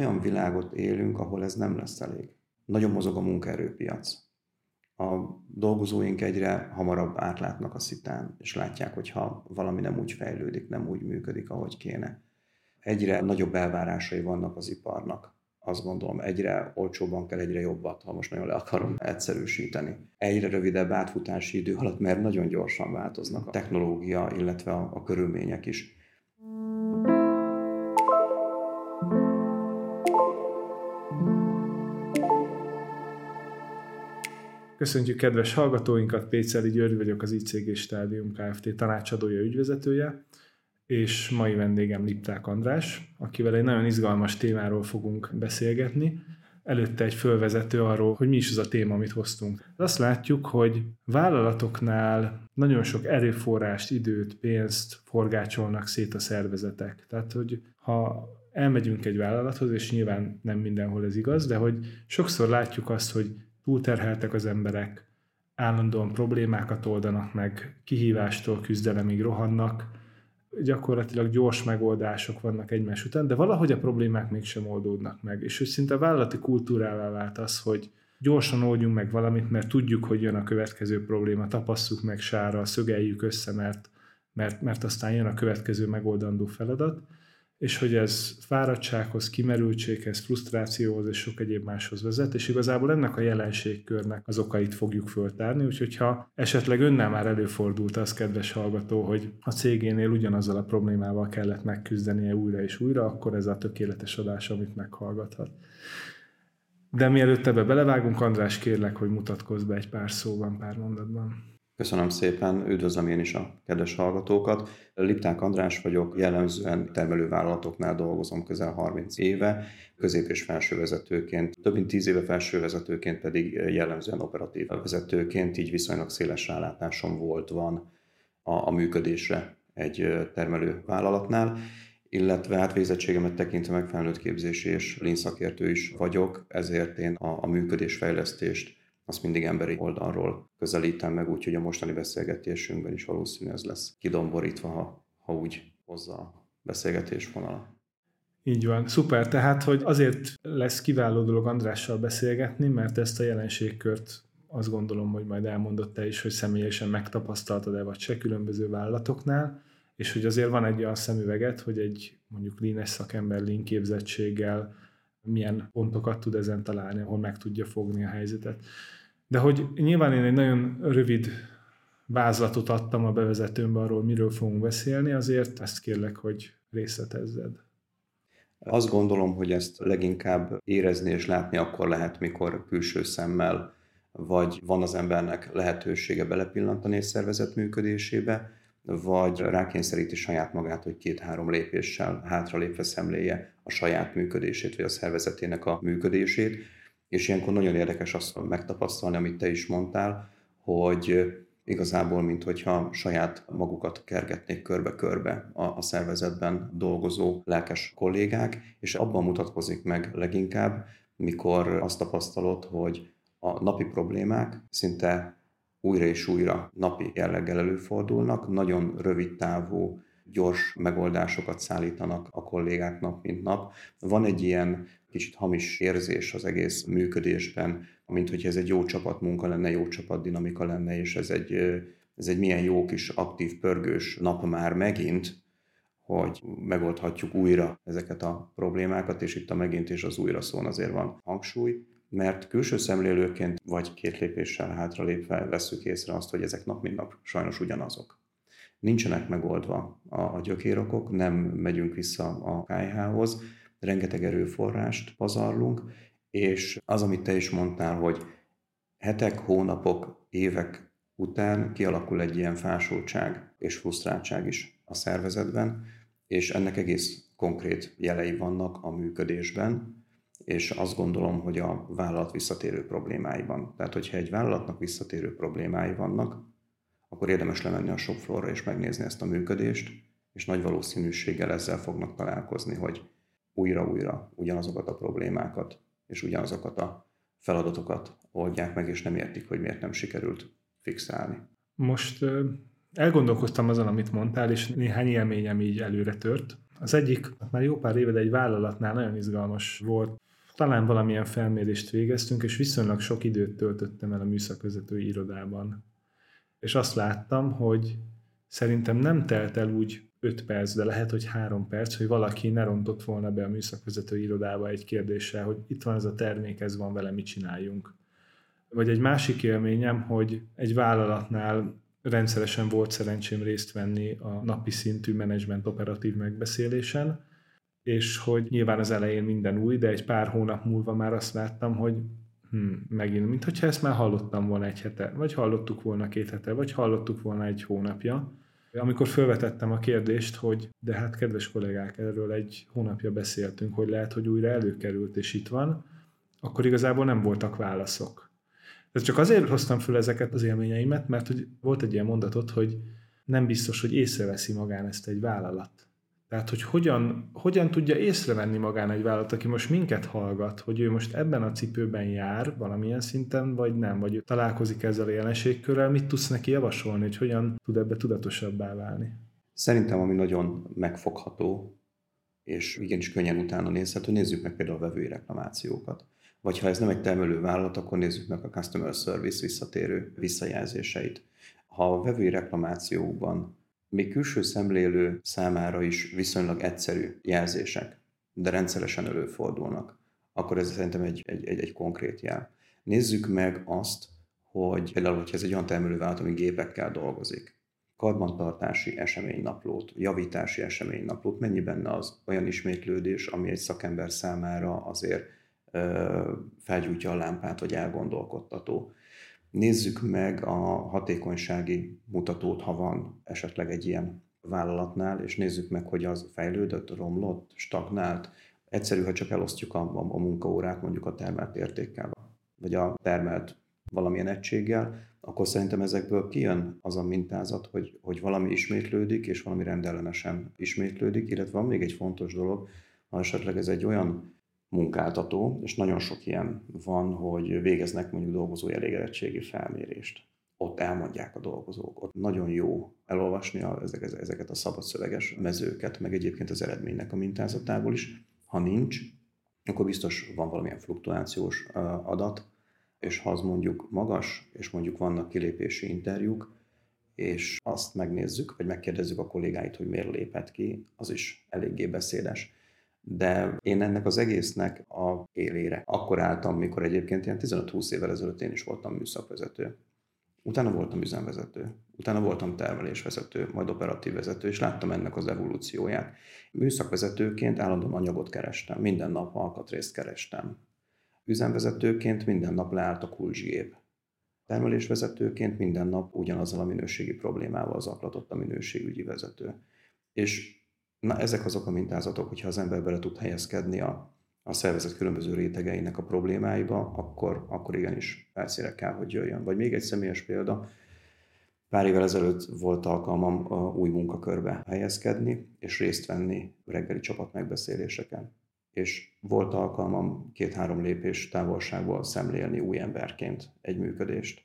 olyan világot élünk, ahol ez nem lesz elég. Nagyon mozog a munkaerőpiac. A dolgozóink egyre hamarabb átlátnak a szitán, és látják, hogyha valami nem úgy fejlődik, nem úgy működik, ahogy kéne. Egyre nagyobb elvárásai vannak az iparnak azt gondolom egyre olcsóbban kell, egyre jobbat, ha most nagyon le akarom egyszerűsíteni. Egyre rövidebb átfutási idő alatt, mert nagyon gyorsan változnak a technológia, illetve a, a körülmények is. Köszöntjük kedves hallgatóinkat, Péceli György vagyok, az ICG Stádium Kft. tanácsadója, ügyvezetője és mai vendégem Lipták András, akivel egy nagyon izgalmas témáról fogunk beszélgetni. Előtte egy fölvezető arról, hogy mi is az a téma, amit hoztunk. Azt látjuk, hogy vállalatoknál nagyon sok erőforrást, időt, pénzt forgácsolnak szét a szervezetek. Tehát, hogy ha elmegyünk egy vállalathoz, és nyilván nem mindenhol ez igaz, de hogy sokszor látjuk azt, hogy túlterheltek az emberek, állandóan problémákat oldanak meg, kihívástól küzdelemig rohannak, gyakorlatilag gyors megoldások vannak egymás után, de valahogy a problémák mégsem oldódnak meg. És hogy szinte vállalati kultúrává vált az, hogy gyorsan oldjunk meg valamit, mert tudjuk, hogy jön a következő probléma, tapasszuk meg sára, szögeljük össze, mert, mert, mert aztán jön a következő megoldandó feladat és hogy ez fáradtsághoz, kimerültséghez, frusztrációhoz és sok egyéb máshoz vezet, és igazából ennek a jelenségkörnek az okait fogjuk föltárni, úgyhogy ha esetleg önnel már előfordult az, kedves hallgató, hogy a cégénél ugyanazzal a problémával kellett megküzdenie újra és újra, akkor ez a tökéletes adás, amit meghallgathat. De mielőtt ebbe belevágunk, András, kérlek, hogy mutatkozz be egy pár szóban, pár mondatban. Köszönöm szépen, üdvözlöm én is a kedves hallgatókat. Lipták András vagyok, jellemzően termelővállalatoknál dolgozom közel 30 éve, közép- és felsővezetőként, több mint 10 éve felsővezetőként pedig jellemzően operatív vezetőként, így viszonylag széles rálátásom volt, van a, a működésre egy termelő vállalatnál illetve hát végzettségemet tekintve meg felnőtt képzési és lean is vagyok, ezért én a, a működésfejlesztést azt mindig emberi oldalról közelítem meg, úgyhogy a mostani beszélgetésünkben is valószínű ez lesz kidomborítva, ha, ha úgy hozza a beszélgetés vonala. Így van, szuper. Tehát, hogy azért lesz kiváló dolog Andrással beszélgetni, mert ezt a jelenségkört azt gondolom, hogy majd elmondott te is, hogy személyesen megtapasztaltad-e vagy se különböző vállalatoknál, és hogy azért van egy olyan szemüveget, hogy egy mondjuk línes szakember lean képzettséggel milyen pontokat tud ezen találni, ahol meg tudja fogni a helyzetet. De hogy nyilván én egy nagyon rövid vázlatot adtam a bevezetőmbe arról, miről fogunk beszélni, azért ezt kérlek, hogy részletezzed. Azt gondolom, hogy ezt leginkább érezni és látni akkor lehet, mikor külső szemmel, vagy van az embernek lehetősége belepillantani egy szervezet működésébe, vagy rákényszeríti saját magát, hogy két-három lépéssel hátralépve szemléje a saját működését, vagy a szervezetének a működését és ilyenkor nagyon érdekes azt megtapasztalni, amit te is mondtál, hogy igazából, mint hogyha saját magukat kergetnék körbe-körbe a, a szervezetben dolgozó lelkes kollégák, és abban mutatkozik meg leginkább, mikor azt tapasztalod, hogy a napi problémák szinte újra és újra napi jelleggel előfordulnak, nagyon rövid távú, gyors megoldásokat szállítanak a kollégák nap mint nap. Van egy ilyen kicsit hamis érzés az egész működésben, mint hogy ez egy jó csapat munka lenne, jó csapat dinamika lenne, és ez egy, ez egy milyen jó kis aktív, pörgős nap már megint, hogy megoldhatjuk újra ezeket a problémákat, és itt a megint és az újra szón azért van hangsúly, mert külső szemlélőként vagy két lépéssel hátralépve veszük észre azt, hogy ezek nap mint nap sajnos ugyanazok. Nincsenek megoldva a gyökérokok, nem megyünk vissza a KH-hoz, rengeteg erőforrást pazarlunk, és az, amit te is mondtál, hogy hetek, hónapok, évek után kialakul egy ilyen fásultság és frusztráltság is a szervezetben, és ennek egész konkrét jelei vannak a működésben, és azt gondolom, hogy a vállalat visszatérő problémáiban. Tehát, hogyha egy vállalatnak visszatérő problémái vannak, akkor érdemes lemenni a shopfloorra és megnézni ezt a működést, és nagy valószínűséggel ezzel fognak találkozni, hogy újra-újra ugyanazokat a problémákat és ugyanazokat a feladatokat oldják meg, és nem értik, hogy miért nem sikerült fixálni. Most elgondolkoztam azon, amit mondtál, és néhány élményem így előre tört. Az egyik már jó pár éve, egy vállalatnál nagyon izgalmas volt. Talán valamilyen felmérést végeztünk, és viszonylag sok időt töltöttem el a műszakvezetői irodában. És azt láttam, hogy szerintem nem telt el úgy 5 perc, de lehet, hogy 3 perc, hogy valaki ne rontott volna be a műszakvezetői irodába egy kérdéssel, hogy itt van ez a termék, ez van vele, mit csináljunk. Vagy egy másik élményem, hogy egy vállalatnál rendszeresen volt szerencsém részt venni a napi szintű menedzsment operatív megbeszélésen, és hogy nyilván az elején minden új, de egy pár hónap múlva már azt láttam, hogy hm, megint, mintha ezt már hallottam volna egy hete, vagy hallottuk volna két hete, vagy hallottuk volna egy hónapja. Amikor felvetettem a kérdést, hogy de hát kedves kollégák, erről egy hónapja beszéltünk, hogy lehet, hogy újra előkerült és itt van, akkor igazából nem voltak válaszok. Ez csak azért hoztam föl ezeket az élményeimet, mert hogy volt egy ilyen mondatot, hogy nem biztos, hogy észreveszi magán ezt egy vállalat. Tehát, hogy hogyan, hogyan tudja észrevenni magán egy vállalat, aki most minket hallgat, hogy ő most ebben a cipőben jár valamilyen szinten, vagy nem, vagy ő találkozik ezzel a jelenségkörrel, mit tudsz neki javasolni, hogy hogyan tud ebbe tudatosabbá válni? Szerintem, ami nagyon megfogható, és igenis könnyen utána nézhető, nézzük meg például a vevői reklamációkat. Vagy ha ez nem egy termelő vállalat, akkor nézzük meg a customer service visszatérő visszajelzéseit. Ha a vevői reklamációban még külső szemlélő számára is viszonylag egyszerű jelzések, de rendszeresen előfordulnak, akkor ez szerintem egy, egy, egy, egy konkrét jel. Nézzük meg azt, hogy például, hogyha ez egy olyan termelővállalat, ami gépekkel dolgozik, karbantartási eseménynaplót, javítási eseménynaplót, mennyi benne az olyan ismétlődés, ami egy szakember számára azért ö, felgyújtja a lámpát, vagy elgondolkodtató. Nézzük meg a hatékonysági mutatót, ha van esetleg egy ilyen vállalatnál, és nézzük meg, hogy az fejlődött, romlott, stagnált. Egyszerű, ha csak elosztjuk a, a, munkaórát mondjuk a termelt értékkel, vagy a termelt valamilyen egységgel, akkor szerintem ezekből kijön az a mintázat, hogy, hogy valami ismétlődik, és valami rendellenesen ismétlődik, illetve van még egy fontos dolog, ha esetleg ez egy olyan munkáltató, és nagyon sok ilyen van, hogy végeznek mondjuk dolgozói elégedettségi felmérést. Ott elmondják a dolgozók, ott nagyon jó elolvasni a, ezeket a szabadszöveges mezőket, meg egyébként az eredménynek a mintázatából is. Ha nincs, akkor biztos van valamilyen fluktuációs adat, és ha az mondjuk magas, és mondjuk vannak kilépési interjúk, és azt megnézzük, vagy megkérdezzük a kollégáit, hogy miért lépett ki, az is eléggé beszédes de én ennek az egésznek a élére akkor álltam, mikor egyébként ilyen 15-20 évvel ezelőtt én is voltam műszakvezető. Utána voltam üzemvezető, utána voltam termelésvezető, majd operatív vezető, és láttam ennek az evolúcióját. Műszakvezetőként állandóan anyagot kerestem, minden nap alkatrészt kerestem. Üzemvezetőként minden nap leállt a kulcsgép. Termelésvezetőként minden nap ugyanazzal a minőségi problémával zaklatott a minőségügyi vezető. És Na, ezek azok a mintázatok, hogyha az ember bele tud helyezkedni a, a szervezet különböző rétegeinek a problémáiba, akkor, akkor igenis felszére kell, hogy jöjjön. Vagy még egy személyes példa, Pár évvel ezelőtt volt alkalmam a új munkakörbe helyezkedni, és részt venni reggeli csapat megbeszéléseken. És volt alkalmam két-három lépés távolságból szemlélni új emberként egy működést.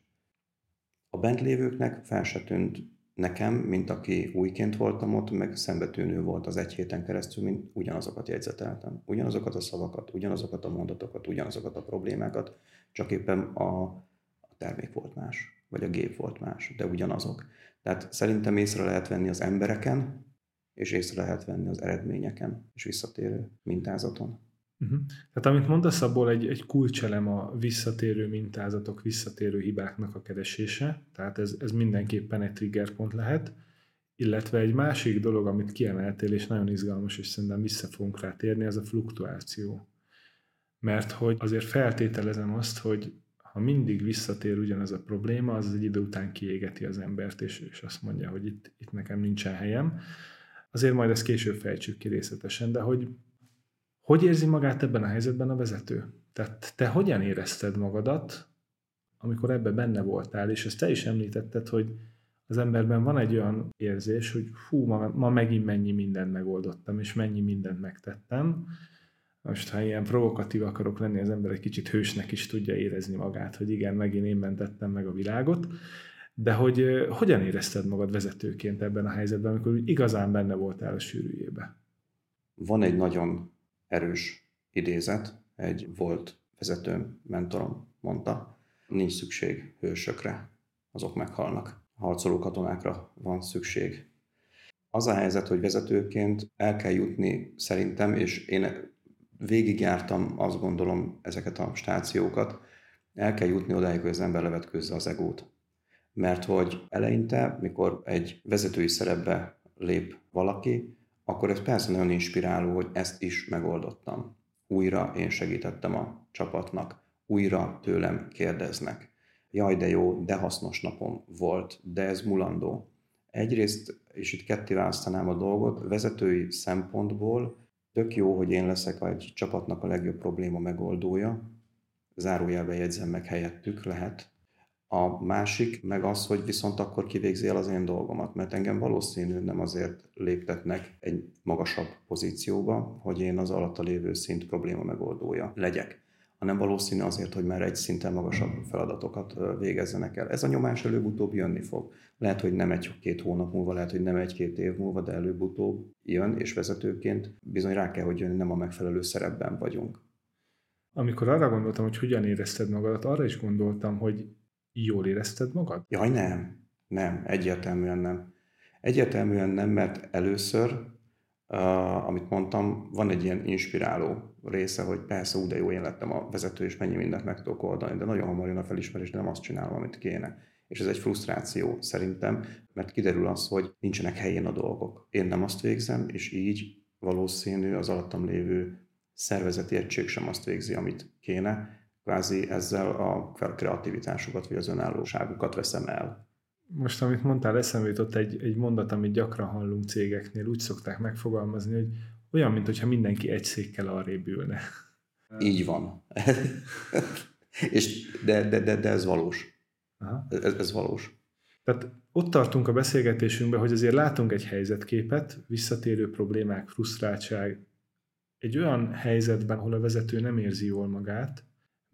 A bent lévőknek fel se tűnt nekem, mint aki újként voltam ott, meg szembetűnő volt az egy héten keresztül, mint ugyanazokat jegyzeteltem. Ugyanazokat a szavakat, ugyanazokat a mondatokat, ugyanazokat a problémákat, csak éppen a, termék volt más, vagy a gép volt más, de ugyanazok. Tehát szerintem észre lehet venni az embereken, és észre lehet venni az eredményeken, és visszatérő mintázaton. Uh-huh. Tehát amit mondasz, abból egy, egy kulcselem a visszatérő mintázatok, visszatérő hibáknak a keresése, tehát ez, ez mindenképpen egy triggerpont lehet, illetve egy másik dolog, amit kiemeltél, és nagyon izgalmas, és szerintem vissza fogunk rá térni, az a fluktuáció. Mert hogy azért feltételezem azt, hogy ha mindig visszatér ugyanaz a probléma, az egy idő után kiégeti az embert, és, és azt mondja, hogy itt, itt nekem nincsen helyem. Azért majd ezt később fejtsük ki részletesen, de hogy hogy érzi magát ebben a helyzetben a vezető? Tehát te hogyan érezted magadat, amikor ebbe benne voltál, és ezt te is említetted, hogy az emberben van egy olyan érzés, hogy hú, ma, ma megint mennyi mindent megoldottam, és mennyi mindent megtettem. Most, ha ilyen provokatív akarok lenni, az ember egy kicsit hősnek is tudja érezni magát, hogy igen, megint én mentettem meg a világot. De hogy hogyan érezted magad vezetőként ebben a helyzetben, amikor igazán benne voltál a sűrűjébe? Van egy nagyon erős idézet, egy volt vezetőm, mentorom mondta, nincs szükség hősökre, azok meghalnak. Harcoló katonákra van szükség. Az a helyzet, hogy vezetőként el kell jutni szerintem, és én végigjártam azt gondolom ezeket a stációkat, el kell jutni odáig, hogy az ember levetkőzze az egót. Mert hogy eleinte, mikor egy vezetői szerepbe lép valaki, akkor ez persze nagyon inspiráló, hogy ezt is megoldottam. Újra én segítettem a csapatnak, újra tőlem kérdeznek. Jaj, de jó, de hasznos napom volt, de ez mulandó. Egyrészt, és itt ketté választanám a dolgot, vezetői szempontból tök jó, hogy én leszek egy csapatnak a legjobb probléma megoldója, zárójelbe jegyzem meg helyettük, lehet. A másik meg az, hogy viszont akkor kivégzi el az én dolgomat, mert engem valószínű nem azért léptetnek egy magasabb pozícióba, hogy én az alatta lévő szint probléma megoldója legyek hanem valószínű azért, hogy már egy szinten magasabb feladatokat végezzenek el. Ez a nyomás előbb-utóbb jönni fog. Lehet, hogy nem egy-két hónap múlva, lehet, hogy nem egy-két év múlva, de előbb-utóbb jön, és vezetőként bizony rá kell, hogy jönni, nem a megfelelő szerepben vagyunk. Amikor arra gondoltam, hogy hogyan érezted magadat, arra is gondoltam, hogy jól érezted magad? Jaj, nem. Nem, egyértelműen nem. Egyértelműen nem, mert először Uh, amit mondtam, van egy ilyen inspiráló része, hogy persze, úgy de jó, én lettem a vezető, és mennyi mindent meg tudok oldani, de nagyon hamar jön a felismerés, de nem azt csinálom, amit kéne. És ez egy frusztráció szerintem, mert kiderül az, hogy nincsenek helyén a dolgok. Én nem azt végzem, és így valószínű az alattam lévő szervezeti egység sem azt végzi, amit kéne. Kvázi ezzel a kreativitásukat vagy az önállóságukat veszem el most, amit mondtál, eszembe jutott egy, egy mondat, amit gyakran hallunk cégeknél, úgy szokták megfogalmazni, hogy olyan, mintha mindenki egy székkel arrébb ülne. Így van. És de, de, de, de ez valós. Aha. Ez, ez valós. Tehát ott tartunk a beszélgetésünkben, hogy azért látunk egy helyzetképet, visszatérő problémák, frusztráltság, egy olyan helyzetben, ahol a vezető nem érzi jól magát,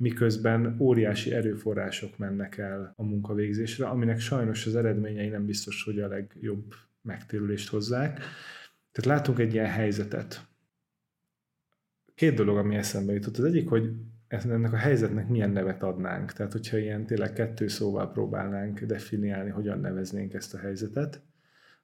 miközben óriási erőforrások mennek el a munkavégzésre, aminek sajnos az eredményei nem biztos, hogy a legjobb megtérülést hozzák. Tehát látunk egy ilyen helyzetet. Két dolog, ami eszembe jutott. Az egyik, hogy ennek a helyzetnek milyen nevet adnánk. Tehát, hogyha ilyen tényleg kettő szóval próbálnánk definiálni, hogyan neveznénk ezt a helyzetet,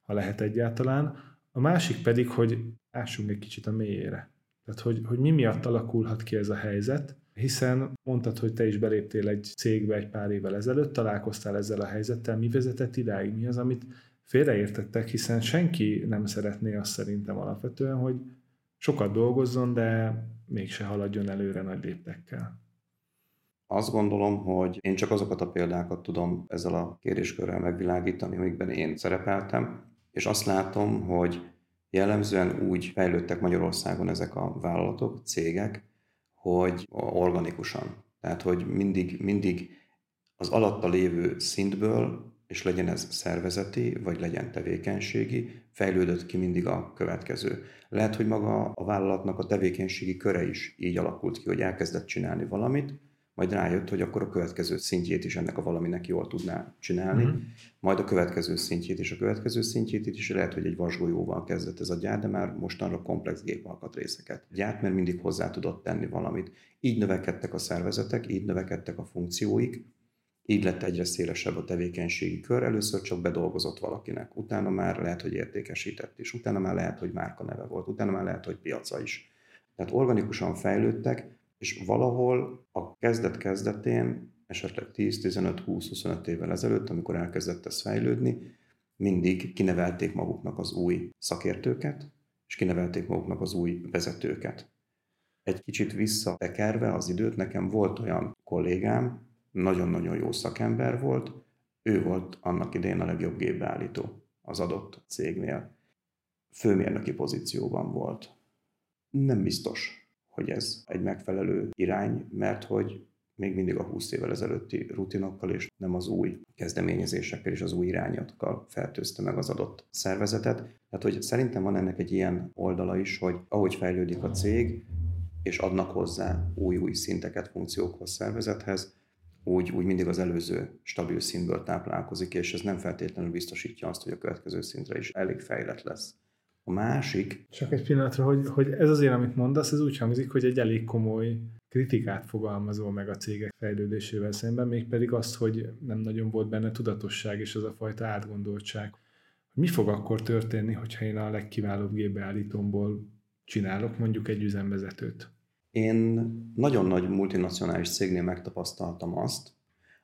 ha lehet egyáltalán. A másik pedig, hogy ássunk egy kicsit a mélyére. Tehát, hogy, hogy mi miatt alakulhat ki ez a helyzet, hiszen mondtad, hogy te is beléptél egy cégbe egy pár évvel ezelőtt, találkoztál ezzel a helyzettel, mi vezetett idáig, mi az, amit félreértettek, hiszen senki nem szeretné azt szerintem alapvetően, hogy sokat dolgozzon, de mégse haladjon előre nagy léptekkel. Azt gondolom, hogy én csak azokat a példákat tudom ezzel a kérdéskörrel megvilágítani, amikben én szerepeltem, és azt látom, hogy jellemzően úgy fejlődtek Magyarországon ezek a vállalatok, cégek, hogy organikusan. Tehát, hogy mindig, mindig az alatta lévő szintből, és legyen ez szervezeti, vagy legyen tevékenységi, fejlődött ki mindig a következő. Lehet, hogy maga a vállalatnak a tevékenységi köre is így alakult ki, hogy elkezdett csinálni valamit, majd rájött, hogy akkor a következő szintjét is ennek a valaminek jól tudná csinálni, mm-hmm. majd a következő szintjét és a következő szintjét is lehet, hogy egy vasgolyóval kezdett ez a gyár, de már mostanra komplex gépalkatrészeket gyárt, mert mindig hozzá tudott tenni valamit. Így növekedtek a szervezetek, így növekedtek a funkcióik, így lett egyre szélesebb a tevékenységi kör, először csak bedolgozott valakinek, utána már lehet, hogy értékesített is, utána már lehet, hogy márka neve volt, utána már lehet, hogy piaca is. Tehát organikusan fejlődtek, és valahol a kezdet-kezdetén, esetleg 10-15-20-25 évvel ezelőtt, amikor elkezdett ez fejlődni, mindig kinevelték maguknak az új szakértőket, és kinevelték maguknak az új vezetőket. Egy kicsit visszatekerve az időt, nekem volt olyan kollégám, nagyon-nagyon jó szakember volt, ő volt annak idején a legjobb gépbeállító az adott cégnél. Főmérnöki pozícióban volt. Nem biztos, hogy ez egy megfelelő irány, mert hogy még mindig a 20 évvel ezelőtti rutinokkal és nem az új kezdeményezésekkel és az új irányokkal fertőzte meg az adott szervezetet. Tehát, hogy szerintem van ennek egy ilyen oldala is, hogy ahogy fejlődik a cég, és adnak hozzá új-új szinteket, funkciókhoz, szervezethez, úgy, úgy mindig az előző stabil szintből táplálkozik, és ez nem feltétlenül biztosítja azt, hogy a következő szintre is elég fejlett lesz A másik... Csak egy pillanatra, hogy, hogy ez azért, amit mondasz, ez úgy hangzik, hogy egy elég komoly kritikát fogalmazol meg a cégek fejlődésével szemben, mégpedig azt, hogy nem nagyon volt benne tudatosság és az a fajta átgondoltság. Mi fog akkor történni, hogyha én a legkiválóbb gépbeállítómból csinálok mondjuk egy üzemvezetőt? Én nagyon nagy multinacionális cégnél megtapasztaltam azt,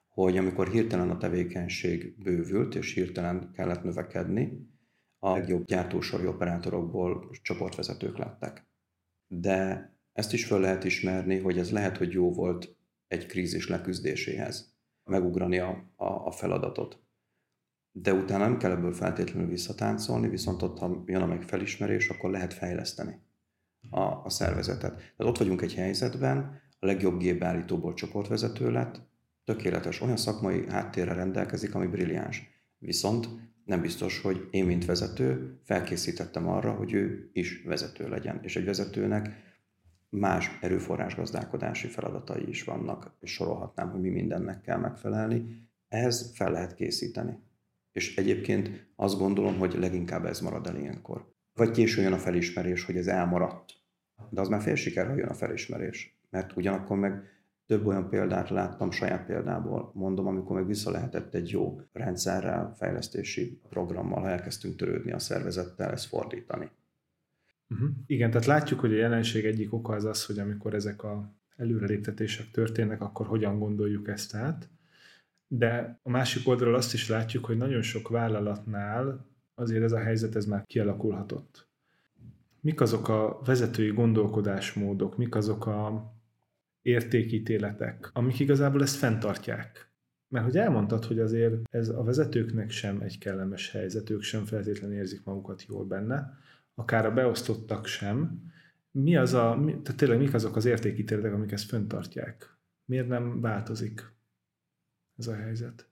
hogy amikor hirtelen a tevékenység bővült, és hirtelen kellett növekedni, a legjobb gyártósori operátorokból csoportvezetők lettek. De ezt is föl lehet ismerni, hogy ez lehet, hogy jó volt egy krízis leküzdéséhez, megugrani a, a, a feladatot. De utána nem kell ebből feltétlenül visszatáncolni, viszont ott, ha jön a meg felismerés, akkor lehet fejleszteni a, a szervezetet. Tehát ott vagyunk egy helyzetben, a legjobb gépbeállítóból csoportvezető lett, tökéletes, olyan szakmai háttérre rendelkezik, ami brilliáns. Viszont nem biztos, hogy én, mint vezető, felkészítettem arra, hogy ő is vezető legyen. És egy vezetőnek más erőforrásgazdálkodási feladatai is vannak, és sorolhatnám, hogy mi mindennek kell megfelelni. Ehhez fel lehet készíteni. És egyébként azt gondolom, hogy leginkább ez marad el ilyenkor. Vagy késő jön a felismerés, hogy ez elmaradt. De az már fél siker, ha jön a felismerés. Mert ugyanakkor meg több olyan példát láttam saját példából, mondom, amikor meg vissza lehetett egy jó rendszerrel, fejlesztési programmal, ha elkezdtünk törődni a szervezettel, ezt fordítani. Uh-huh. Igen, tehát látjuk, hogy a jelenség egyik oka az az, hogy amikor ezek a előreléptetések történnek, akkor hogyan gondoljuk ezt át. De a másik oldalról azt is látjuk, hogy nagyon sok vállalatnál azért ez a helyzet ez már kialakulhatott. Mik azok a vezetői gondolkodásmódok, mik azok a értékítéletek, amik igazából ezt fenntartják. Mert hogy elmondtad, hogy azért ez a vezetőknek sem egy kellemes helyzet, ők sem feltétlenül érzik magukat jól benne, akár a beosztottak sem. Mi az a, tehát tényleg mik azok az értékítéletek, amik ezt fenntartják? Miért nem változik ez a helyzet?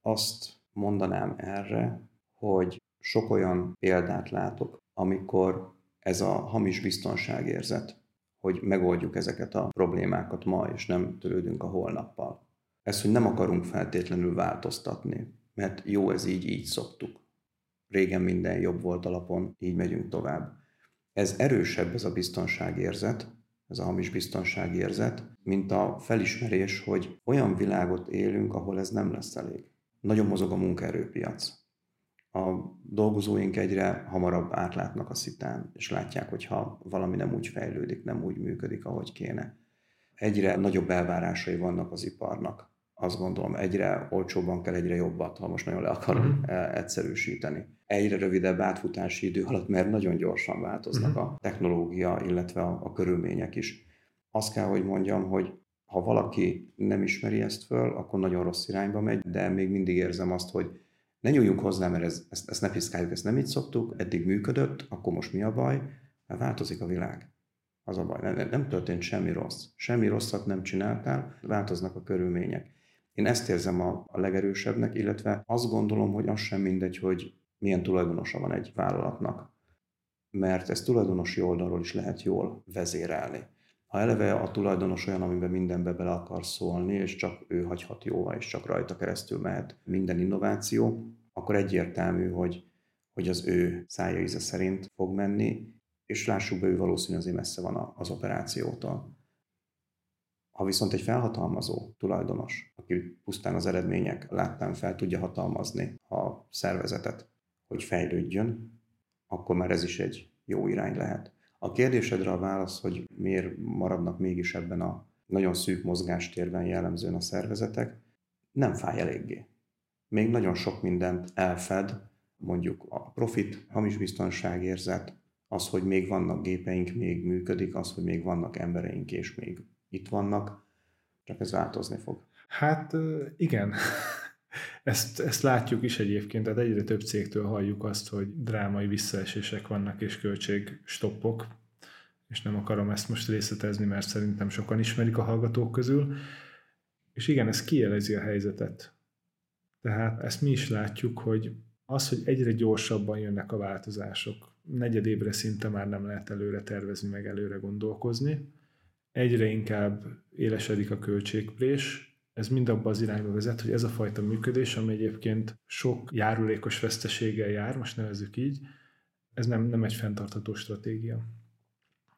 Azt mondanám erre, hogy sok olyan példát látok, amikor ez a hamis biztonságérzet hogy megoldjuk ezeket a problémákat ma, és nem törődünk a holnappal. Ez, hogy nem akarunk feltétlenül változtatni, mert jó, ez így, így szoktuk. Régen minden jobb volt alapon, így megyünk tovább. Ez erősebb ez a biztonságérzet, ez a hamis biztonságérzet, mint a felismerés, hogy olyan világot élünk, ahol ez nem lesz elég. Nagyon mozog a munkaerőpiac a dolgozóink egyre hamarabb átlátnak a szitán, és látják, hogyha valami nem úgy fejlődik, nem úgy működik, ahogy kéne. Egyre nagyobb elvárásai vannak az iparnak. Azt gondolom, egyre olcsóbban kell egyre jobbat, ha most nagyon le akarom uh-huh. egyszerűsíteni. Egyre rövidebb átfutási idő alatt, mert nagyon gyorsan változnak uh-huh. a technológia, illetve a, a körülmények is. Azt kell, hogy mondjam, hogy ha valaki nem ismeri ezt föl, akkor nagyon rossz irányba megy, de még mindig érzem azt, hogy ne nyúljunk hozzá, mert ez, ezt, ezt ne piszkáljuk, ezt nem így szoktuk, eddig működött, akkor most mi a baj? Mert változik a világ. Az a baj. Nem, nem történt semmi rossz. Semmi rosszat nem csináltál, változnak a körülmények. Én ezt érzem a, a legerősebbnek, illetve azt gondolom, hogy az sem mindegy, hogy milyen tulajdonosa van egy vállalatnak. Mert ezt tulajdonosi oldalról is lehet jól vezérelni. Ha eleve a tulajdonos olyan, amiben mindenbe bele akar szólni, és csak ő hagyhat jóvá, és csak rajta keresztül mehet minden innováció, akkor egyértelmű, hogy, hogy az ő szája íze szerint fog menni, és lássuk be, ő valószínűleg azért messze van az operációtól. Ha viszont egy felhatalmazó tulajdonos, aki pusztán az eredmények láttán fel tudja hatalmazni a szervezetet, hogy fejlődjön, akkor már ez is egy jó irány lehet. A kérdésedre a válasz, hogy miért maradnak mégis ebben a nagyon szűk mozgástérben jellemzően a szervezetek, nem fáj eléggé. Még nagyon sok mindent elfed, mondjuk a profit, hamis biztonságérzet, az, hogy még vannak gépeink, még működik, az, hogy még vannak embereink, és még itt vannak, csak ez változni fog. Hát igen, ezt, ezt látjuk is egyébként, tehát egyre több cégtől halljuk azt, hogy drámai visszaesések vannak és költségstoppok, és nem akarom ezt most részletezni, mert szerintem sokan ismerik a hallgatók közül. És igen, ez kielezi a helyzetet. Tehát ezt mi is látjuk, hogy az, hogy egyre gyorsabban jönnek a változások, negyedébre szinte már nem lehet előre tervezni, meg előre gondolkozni, egyre inkább élesedik a költségprés, ez mind abba az irányba vezet, hogy ez a fajta működés, ami egyébként sok járulékos veszteséggel jár, most nevezzük így, ez nem, nem egy fenntartható stratégia.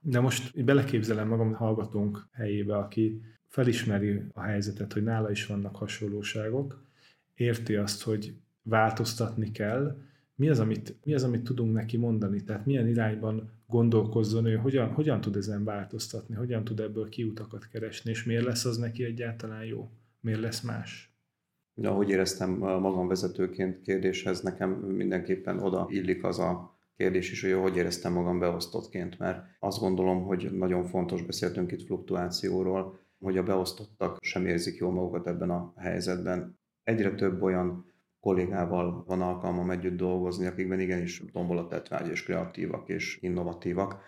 De most beleképzelem magam hallgatónk helyébe, aki felismeri a helyzetet, hogy nála is vannak hasonlóságok, érti azt, hogy változtatni kell, mi az, amit, mi az, amit tudunk neki mondani, tehát milyen irányban gondolkozzon ő, hogyan, hogyan tud ezen változtatni, hogyan tud ebből kiutakat keresni, és miért lesz az neki egyáltalán jó, miért lesz más. Ahogy éreztem magam vezetőként kérdéshez, nekem mindenképpen oda illik az a kérdés is, hogy hogy éreztem magam beosztottként, mert azt gondolom, hogy nagyon fontos, beszéltünk itt fluktuációról, hogy a beosztottak sem érzik jól magukat ebben a helyzetben. Egyre több olyan kollégával van alkalmam együtt dolgozni, akikben igenis tettvágy és kreatívak és innovatívak.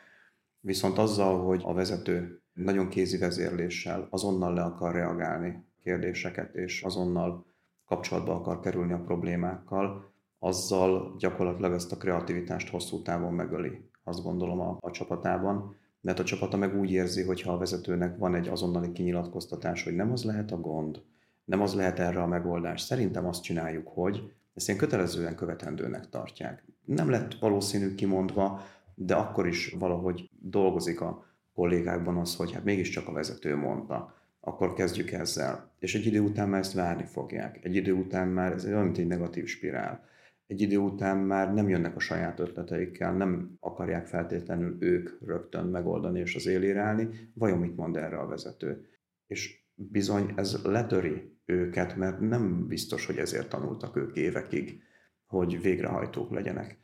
Viszont azzal, hogy a vezető nagyon kézi vezérléssel azonnal le akar reagálni kérdéseket, és azonnal kapcsolatba akar kerülni a problémákkal, azzal gyakorlatilag ezt a kreativitást hosszú távon megöli, azt gondolom a, a csapatában, mert a csapata meg úgy érzi, hogy ha a vezetőnek van egy azonnali kinyilatkoztatás, hogy nem az lehet a gond, nem az lehet erre a megoldás. Szerintem azt csináljuk, hogy ezt ilyen kötelezően követendőnek tartják. Nem lett valószínű kimondva, de akkor is valahogy dolgozik a kollégákban az, hogy hát mégiscsak a vezető mondta, akkor kezdjük ezzel. És egy idő után már ezt várni fogják. Egy idő után már ez olyan, mint egy negatív spirál. Egy idő után már nem jönnek a saját ötleteikkel, nem akarják feltétlenül ők rögtön megoldani és az élére állni. Vajon mit mond erre a vezető? És bizony ez letöri őket, mert nem biztos, hogy ezért tanultak ők évekig, hogy végrehajtók legyenek.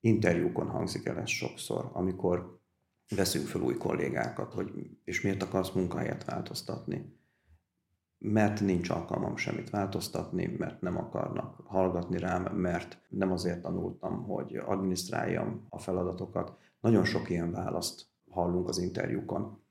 Interjúkon hangzik el ez sokszor, amikor veszünk fel új kollégákat, hogy és miért akarsz munkahelyet változtatni. Mert nincs alkalmam semmit változtatni, mert nem akarnak hallgatni rám, mert nem azért tanultam, hogy adminisztráljam a feladatokat. Nagyon sok ilyen választ hallunk az interjúkon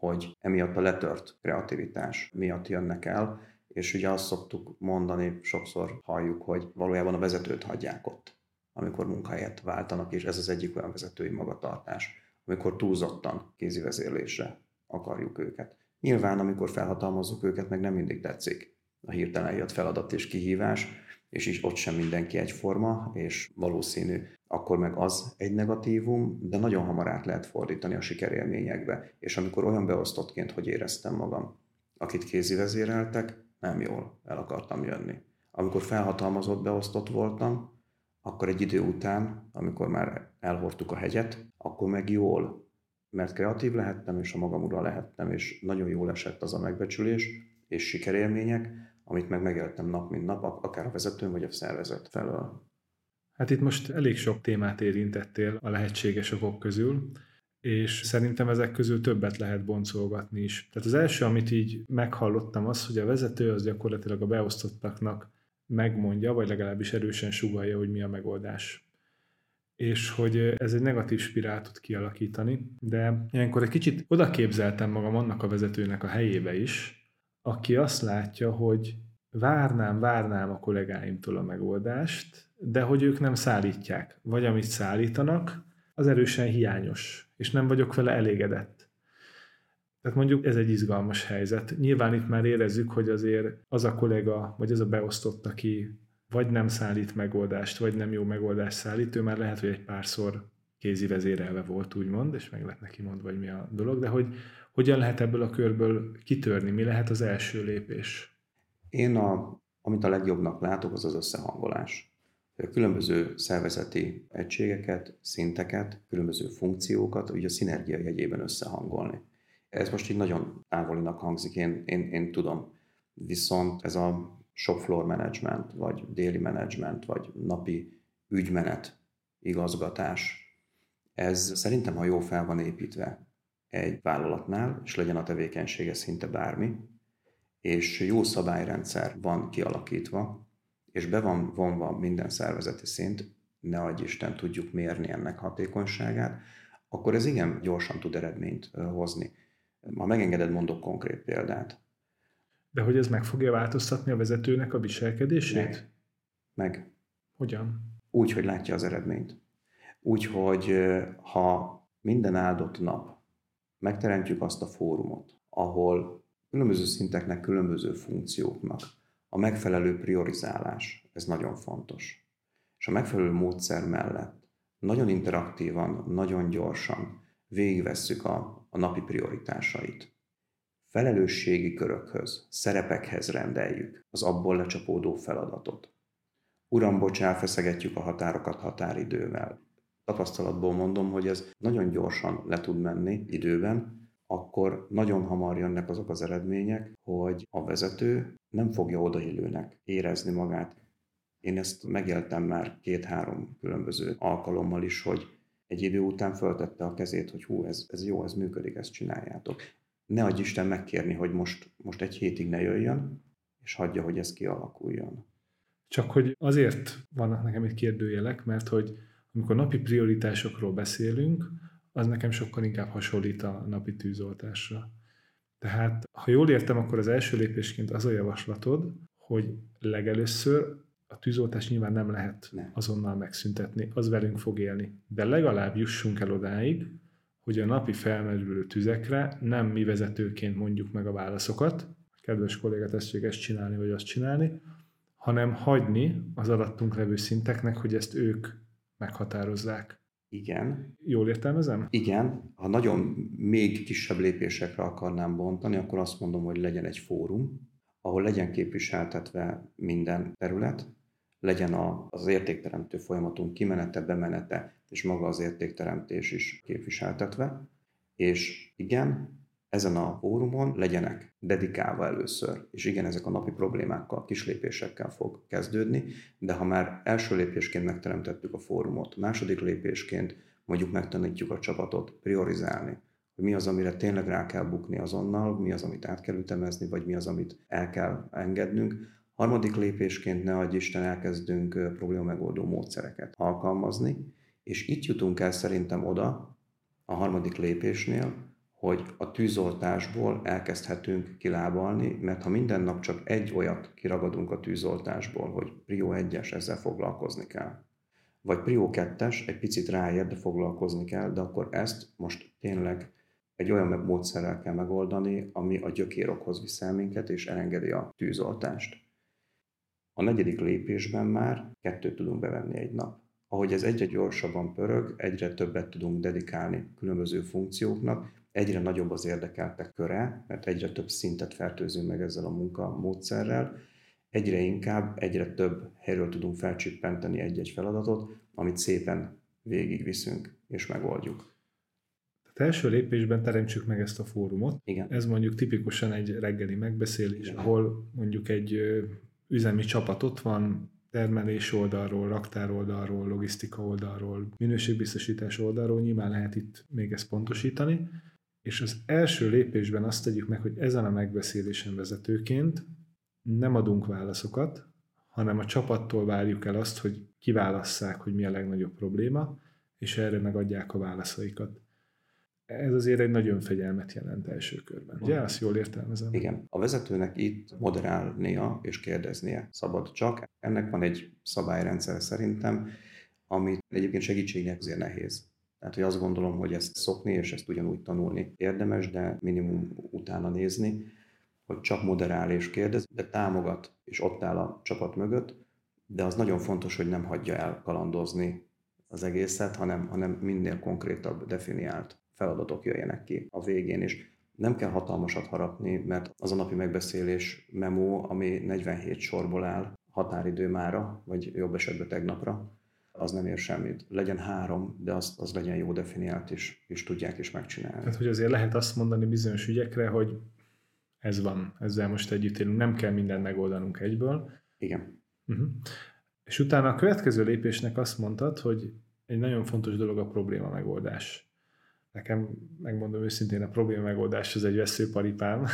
hogy emiatt a letört kreativitás miatt jönnek el, és ugye azt szoktuk mondani, sokszor halljuk, hogy valójában a vezetőt hagyják ott, amikor munkahelyet váltanak, és ez az egyik olyan vezetői magatartás, amikor túlzottan kézi vezérlésre akarjuk őket. Nyilván, amikor felhatalmazzuk őket, meg nem mindig tetszik a hirtelen jött feladat és kihívás, és is ott sem mindenki egyforma, és valószínű, akkor meg az egy negatívum, de nagyon hamar át lehet fordítani a sikerélményekbe. És amikor olyan beosztottként, hogy éreztem magam, akit kézi vezéreltek, nem jól el akartam jönni. Amikor felhatalmazott beosztott voltam, akkor egy idő után, amikor már elhordtuk a hegyet, akkor meg jól, mert kreatív lehettem, és a magam ura lehettem, és nagyon jól esett az a megbecsülés, és sikerélmények, amit meg megéltem nap mint nap, akár a vezetőn vagy a szervezet felől. Hát itt most elég sok témát érintettél a lehetséges okok közül, és szerintem ezek közül többet lehet boncolgatni is. Tehát az első, amit így meghallottam, az, hogy a vezető az gyakorlatilag a beosztottaknak megmondja, vagy legalábbis erősen sugalja, hogy mi a megoldás. És hogy ez egy negatív spirál tud kialakítani, de ilyenkor egy kicsit oda képzeltem magam annak a vezetőnek a helyébe is, aki azt látja, hogy várnám, várnám a kollégáimtól a megoldást, de hogy ők nem szállítják. Vagy amit szállítanak, az erősen hiányos, és nem vagyok vele elégedett. Tehát mondjuk ez egy izgalmas helyzet. Nyilván itt már érezzük, hogy azért az a kollega, vagy az a beosztott, aki vagy nem szállít megoldást, vagy nem jó megoldást szállít, ő már lehet, hogy egy párszor kézi vezérelve volt, úgymond, és meg lett neki mondva, hogy mi a dolog, de hogy hogyan lehet ebből a körből kitörni, mi lehet az első lépés? Én, a, amit a legjobbnak látok, az az összehangolás. Különböző szervezeti egységeket, szinteket, különböző funkciókat, ugye a szinergia jegyében összehangolni. Ez most így nagyon távolinak hangzik, én, én, én tudom. Viszont ez a shop floor management, vagy daily management, vagy napi ügymenet, igazgatás, ez szerintem, ha jó fel van építve egy vállalatnál, és legyen a tevékenysége szinte bármi, és jó szabályrendszer van kialakítva, és be van vonva minden szervezeti szint, ne adj Isten tudjuk mérni ennek hatékonyságát, akkor ez igen gyorsan tud eredményt hozni. Ha megengeded, mondok konkrét példát. De hogy ez meg fogja változtatni a vezetőnek a viselkedését? Meg. meg. Hogyan? Úgy, hogy látja az eredményt. Úgy, hogy ha minden áldott nap megteremtjük azt a fórumot, ahol különböző szinteknek, különböző funkcióknak a megfelelő priorizálás, ez nagyon fontos. És a megfelelő módszer mellett nagyon interaktívan, nagyon gyorsan végigvesszük a, a napi prioritásait. Felelősségi körökhöz, szerepekhez rendeljük az abból lecsapódó feladatot. Uram, bocs, elfeszegetjük a határokat határidővel. Tapasztalatból mondom, hogy ez nagyon gyorsan le tud menni időben, akkor nagyon hamar jönnek azok az eredmények, hogy a vezető nem fogja odaillőnek érezni magát. Én ezt megéltem már két-három különböző alkalommal is, hogy egy idő után föltette a kezét, hogy hú, ez, ez jó, ez működik, ezt csináljátok. Ne adj Isten megkérni, hogy most, most egy hétig ne jöjjön, és hagyja, hogy ez kialakuljon. Csak hogy azért vannak nekem itt kérdőjelek, mert hogy amikor napi prioritásokról beszélünk, az nekem sokkal inkább hasonlít a napi tűzoltásra. Tehát, ha jól értem, akkor az első lépésként az a javaslatod, hogy legelőször a tűzoltás nyilván nem lehet nem. azonnal megszüntetni, az velünk fog élni. De legalább jussunk el odáig, hogy a napi felmerülő tüzekre nem mi vezetőként mondjuk meg a válaszokat, kedves kolléga tessék ezt csinálni, vagy azt csinálni, hanem hagyni az alattunk levő szinteknek, hogy ezt ők meghatározzák. Igen. Jól értelmezem? Igen. Ha nagyon még kisebb lépésekre akarnám bontani, akkor azt mondom, hogy legyen egy fórum, ahol legyen képviseltetve minden terület, legyen az értékteremtő folyamatunk kimenete, bemenete, és maga az értékteremtés is képviseltetve. És igen, ezen a fórumon legyenek dedikálva először, és igen, ezek a napi problémákkal, kislépésekkel fog kezdődni, de ha már első lépésként megteremtettük a fórumot, második lépésként mondjuk megtanítjuk a csapatot priorizálni, hogy mi az, amire tényleg rá kell bukni azonnal, mi az, amit át kell ütemezni, vagy mi az, amit el kell engednünk, Harmadik lépésként ne adj Isten elkezdünk problémamegoldó módszereket alkalmazni, és itt jutunk el szerintem oda, a harmadik lépésnél, hogy a tűzoltásból elkezdhetünk kilábalni, mert ha minden nap csak egy olyat kiragadunk a tűzoltásból, hogy Prio 1-es, ezzel foglalkozni kell, vagy Prio 2-es, egy picit ráér, de foglalkozni kell, de akkor ezt most tényleg egy olyan módszerrel kell megoldani, ami a gyökérokhoz viszel minket, és elengedi a tűzoltást. A negyedik lépésben már kettőt tudunk bevenni egy nap. Ahogy ez egyre gyorsabban pörög, egyre többet tudunk dedikálni különböző funkcióknak, egyre nagyobb az érdekeltek köre, mert egyre több szintet fertőzünk meg ezzel a munkamódszerrel, egyre inkább, egyre több helyről tudunk felcsippenteni egy-egy feladatot, amit szépen végigviszünk és megoldjuk. Tehát első lépésben teremtsük meg ezt a fórumot. Igen. Ez mondjuk tipikusan egy reggeli megbeszélés, Igen. ahol mondjuk egy üzemi csapat ott van, termelés oldalról, raktár oldalról, logisztika oldalról, minőségbiztosítás oldalról, nyilván lehet itt még ezt pontosítani, és az első lépésben azt tegyük meg, hogy ezen a megbeszélésen vezetőként nem adunk válaszokat, hanem a csapattól várjuk el azt, hogy kiválasszák, hogy mi a legnagyobb probléma, és erre megadják a válaszaikat. Ez azért egy nagyon fegyelmet jelent első körben. Ugye, azt jól értelmezem? Igen. A vezetőnek itt moderálnia és kérdeznie szabad csak. Ennek van egy szabályrendszer szerintem, ami egyébként segítségnek azért nehéz. Tehát, hogy azt gondolom, hogy ezt szokni, és ezt ugyanúgy tanulni érdemes, de minimum utána nézni, hogy csak moderál és kérdez, de támogat, és ott áll a csapat mögött, de az nagyon fontos, hogy nem hagyja el kalandozni az egészet, hanem, hanem minél konkrétabb, definiált feladatok jöjjenek ki a végén is. Nem kell hatalmasat harapni, mert az a napi megbeszélés memo, ami 47 sorból áll, határidő mára, vagy jobb esetben tegnapra, az nem ér semmit. Legyen három, de az, az legyen jó definiált, és, és tudják is megcsinálni. Tehát, hogy azért lehet azt mondani bizonyos ügyekre, hogy ez van, ezzel most együtt élünk, nem kell mindent megoldanunk egyből. Igen. Uh-huh. És utána a következő lépésnek azt mondtad, hogy egy nagyon fontos dolog a probléma megoldás. Nekem, megmondom őszintén, a probléma megoldás az egy veszőparipám,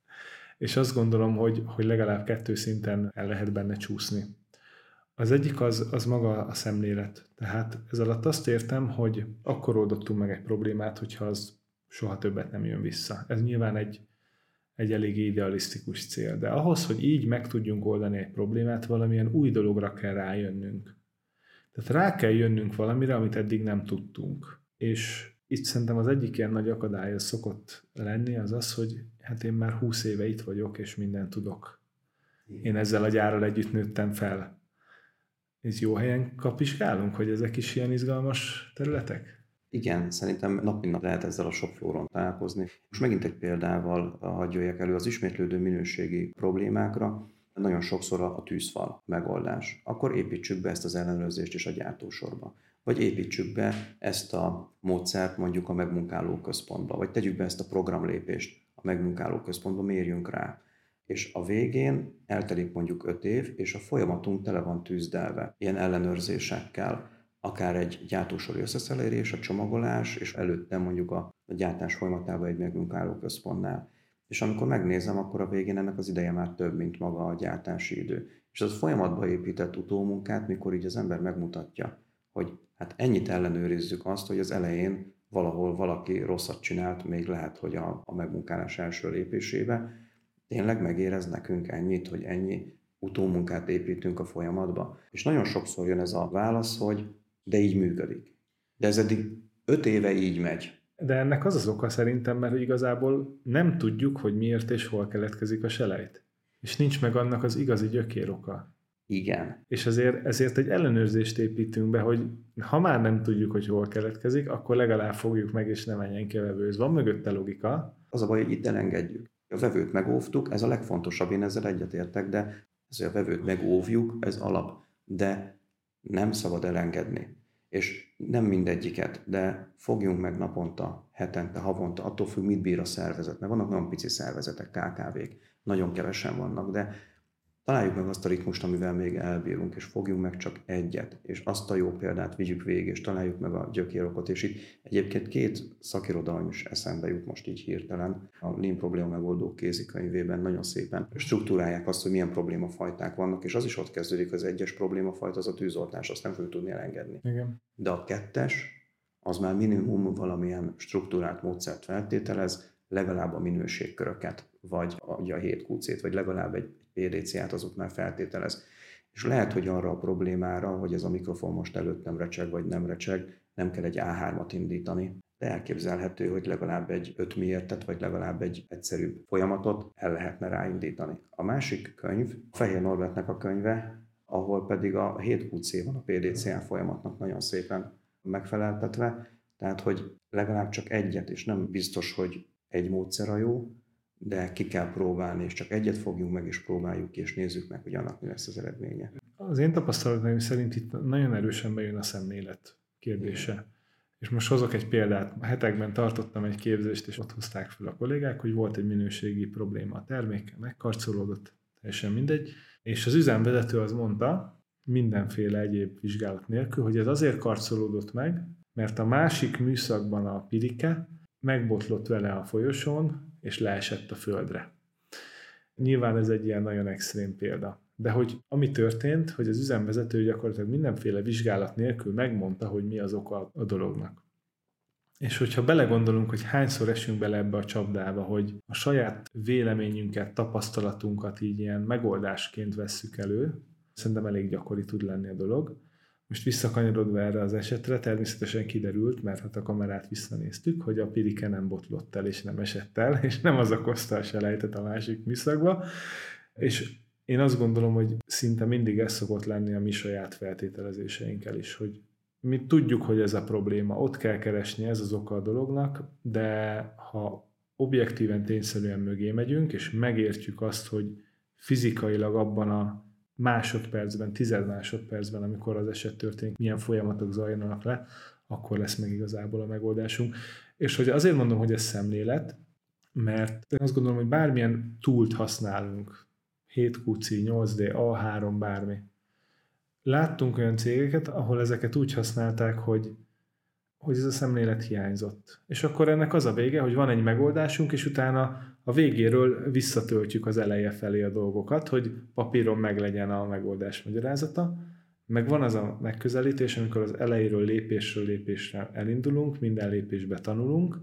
és azt gondolom, hogy, hogy legalább kettő szinten el lehet benne csúszni. Az egyik az, az maga a szemlélet. Tehát ez alatt azt értem, hogy akkor oldottunk meg egy problémát, hogyha az soha többet nem jön vissza. Ez nyilván egy, egy elég idealisztikus cél, de ahhoz, hogy így meg tudjunk oldani egy problémát, valamilyen új dologra kell rájönnünk. Tehát rá kell jönnünk valamire, amit eddig nem tudtunk. És itt szerintem az egyik ilyen nagy akadály szokott lenni, az az, hogy hát én már húsz éve itt vagyok, és mindent tudok. Én ezzel a gyárral együtt nőttem fel. Ez jó helyen kapizsgálunk, hogy ezek is ilyen izgalmas területek? Igen, szerintem nap mint nap lehet ezzel a shopflooron találkozni. Most megint egy példával hagyjuk elő az ismétlődő minőségi problémákra. Nagyon sokszor a tűzfal megoldás. Akkor építsük be ezt az ellenőrzést is a gyártósorba. Vagy építsük be ezt a módszert mondjuk a megmunkáló központba, vagy tegyük be ezt a programlépést a megmunkáló központba, mérjünk rá és a végén eltelik mondjuk öt év, és a folyamatunk tele van tűzdelve ilyen ellenőrzésekkel, akár egy gyártósori összeszelérés, a csomagolás, és előtte mondjuk a, a gyártás folyamatában egy megmunkáló központnál. És amikor megnézem, akkor a végén ennek az ideje már több, mint maga a gyártási idő. És az folyamatba épített utómunkát, mikor így az ember megmutatja, hogy hát ennyit ellenőrizzük azt, hogy az elején valahol valaki rosszat csinált, még lehet, hogy a, a megmunkálás első lépésébe, tényleg megérez nekünk ennyit, hogy ennyi utómunkát építünk a folyamatba? És nagyon sokszor jön ez a válasz, hogy de így működik. De ez eddig öt éve így megy. De ennek az az oka szerintem, mert igazából nem tudjuk, hogy miért és hol keletkezik a selejt. És nincs meg annak az igazi gyökér oka. Igen. És ezért, ezért egy ellenőrzést építünk be, hogy ha már nem tudjuk, hogy hol keletkezik, akkor legalább fogjuk meg, és ne menjen ki a vevőhöz. Van mögötte logika. Az a baj, hogy itt elengedjük. A vevőt megóvtuk, ez a legfontosabb, én ezzel egyetértek, de ez, hogy a vevőt megóvjuk, ez alap, de nem szabad elengedni. És nem mindegyiket, de fogjunk meg naponta, hetente, havonta, attól függ, mit bír a szervezet. Mert vannak nagyon pici szervezetek, KKV-k, nagyon kevesen vannak, de találjuk meg azt a ritmust, amivel még elbírunk, és fogjunk meg csak egyet, és azt a jó példát vigyük végig, és találjuk meg a gyökérokot, és itt egyébként két szakirodalom is eszembe jut most így hirtelen. A Lean probléma megoldó kézikönyvében nagyon szépen struktúrálják azt, hogy milyen problémafajták vannak, és az is ott kezdődik, az egyes problémafajta, az a tűzoltás, azt nem fogjuk tudni elengedni. Igen. De a kettes, az már minimum valamilyen struktúrált módszert feltételez, legalább a minőségköröket, vagy a, a 7 QC-t, vagy legalább egy PDC-át azoknál feltételez. És lehet, hogy arra a problémára, hogy ez a mikrofon most előttem recseg, vagy nem recseg, nem kell egy A3-at indítani, de elképzelhető, hogy legalább egy 5 miértet, vagy legalább egy egyszerűbb folyamatot el lehetne ráindítani. A másik könyv, Fehér Norbertnek a könyve, ahol pedig a 7 QC van a PDCA folyamatnak nagyon szépen megfeleltetve, tehát hogy legalább csak egyet, és nem biztos, hogy egy módszer a jó, de ki kell próbálni, és csak egyet fogjunk meg, és próbáljuk és nézzük meg, hogy annak mi lesz az eredménye. Az én tapasztalataim szerint itt nagyon erősen bejön a szemlélet kérdése. És most hozok egy példát. A hetekben tartottam egy képzést, és ott hozták fel a kollégák, hogy volt egy minőségi probléma a termékkel, megkarcolódott, teljesen mindegy. És az üzemvezető az mondta, mindenféle egyéb vizsgálat nélkül, hogy ez azért karcolódott meg, mert a másik műszakban a pirike megbotlott vele a folyosón, és leesett a földre. Nyilván ez egy ilyen nagyon extrém példa. De hogy ami történt, hogy az üzemvezető gyakorlatilag mindenféle vizsgálat nélkül megmondta, hogy mi az oka a dolognak. És hogyha belegondolunk, hogy hányszor esünk bele ebbe a csapdába, hogy a saját véleményünket, tapasztalatunkat így ilyen megoldásként vesszük elő, szerintem elég gyakori tud lenni a dolog, most visszakanyarodva erre az esetre, természetesen kiderült, mert hát a kamerát visszanéztük, hogy a pirike nem botlott el és nem esett el, és nem az okozta a selejtet a másik műszakba. És én azt gondolom, hogy szinte mindig ez szokott lenni a mi saját feltételezéseinkkel is, hogy mi tudjuk, hogy ez a probléma, ott kell keresni, ez az oka a dolognak, de ha objektíven, tényszerűen mögé megyünk, és megértjük azt, hogy fizikailag abban a másodpercben, tized másodpercben, amikor az eset történik, milyen folyamatok zajlanak le, akkor lesz meg igazából a megoldásunk. És hogy azért mondom, hogy ez szemlélet, mert én azt gondolom, hogy bármilyen túlt használunk, 7QC, 8D, A3, bármi. Láttunk olyan cégeket, ahol ezeket úgy használták, hogy hogy ez a szemlélet hiányzott. És akkor ennek az a vége, hogy van egy megoldásunk, és utána a végéről visszatöltjük az eleje felé a dolgokat, hogy papíron meglegyen a megoldás magyarázata, meg van az a megközelítés, amikor az elejéről lépésről lépésre elindulunk, minden lépésbe tanulunk,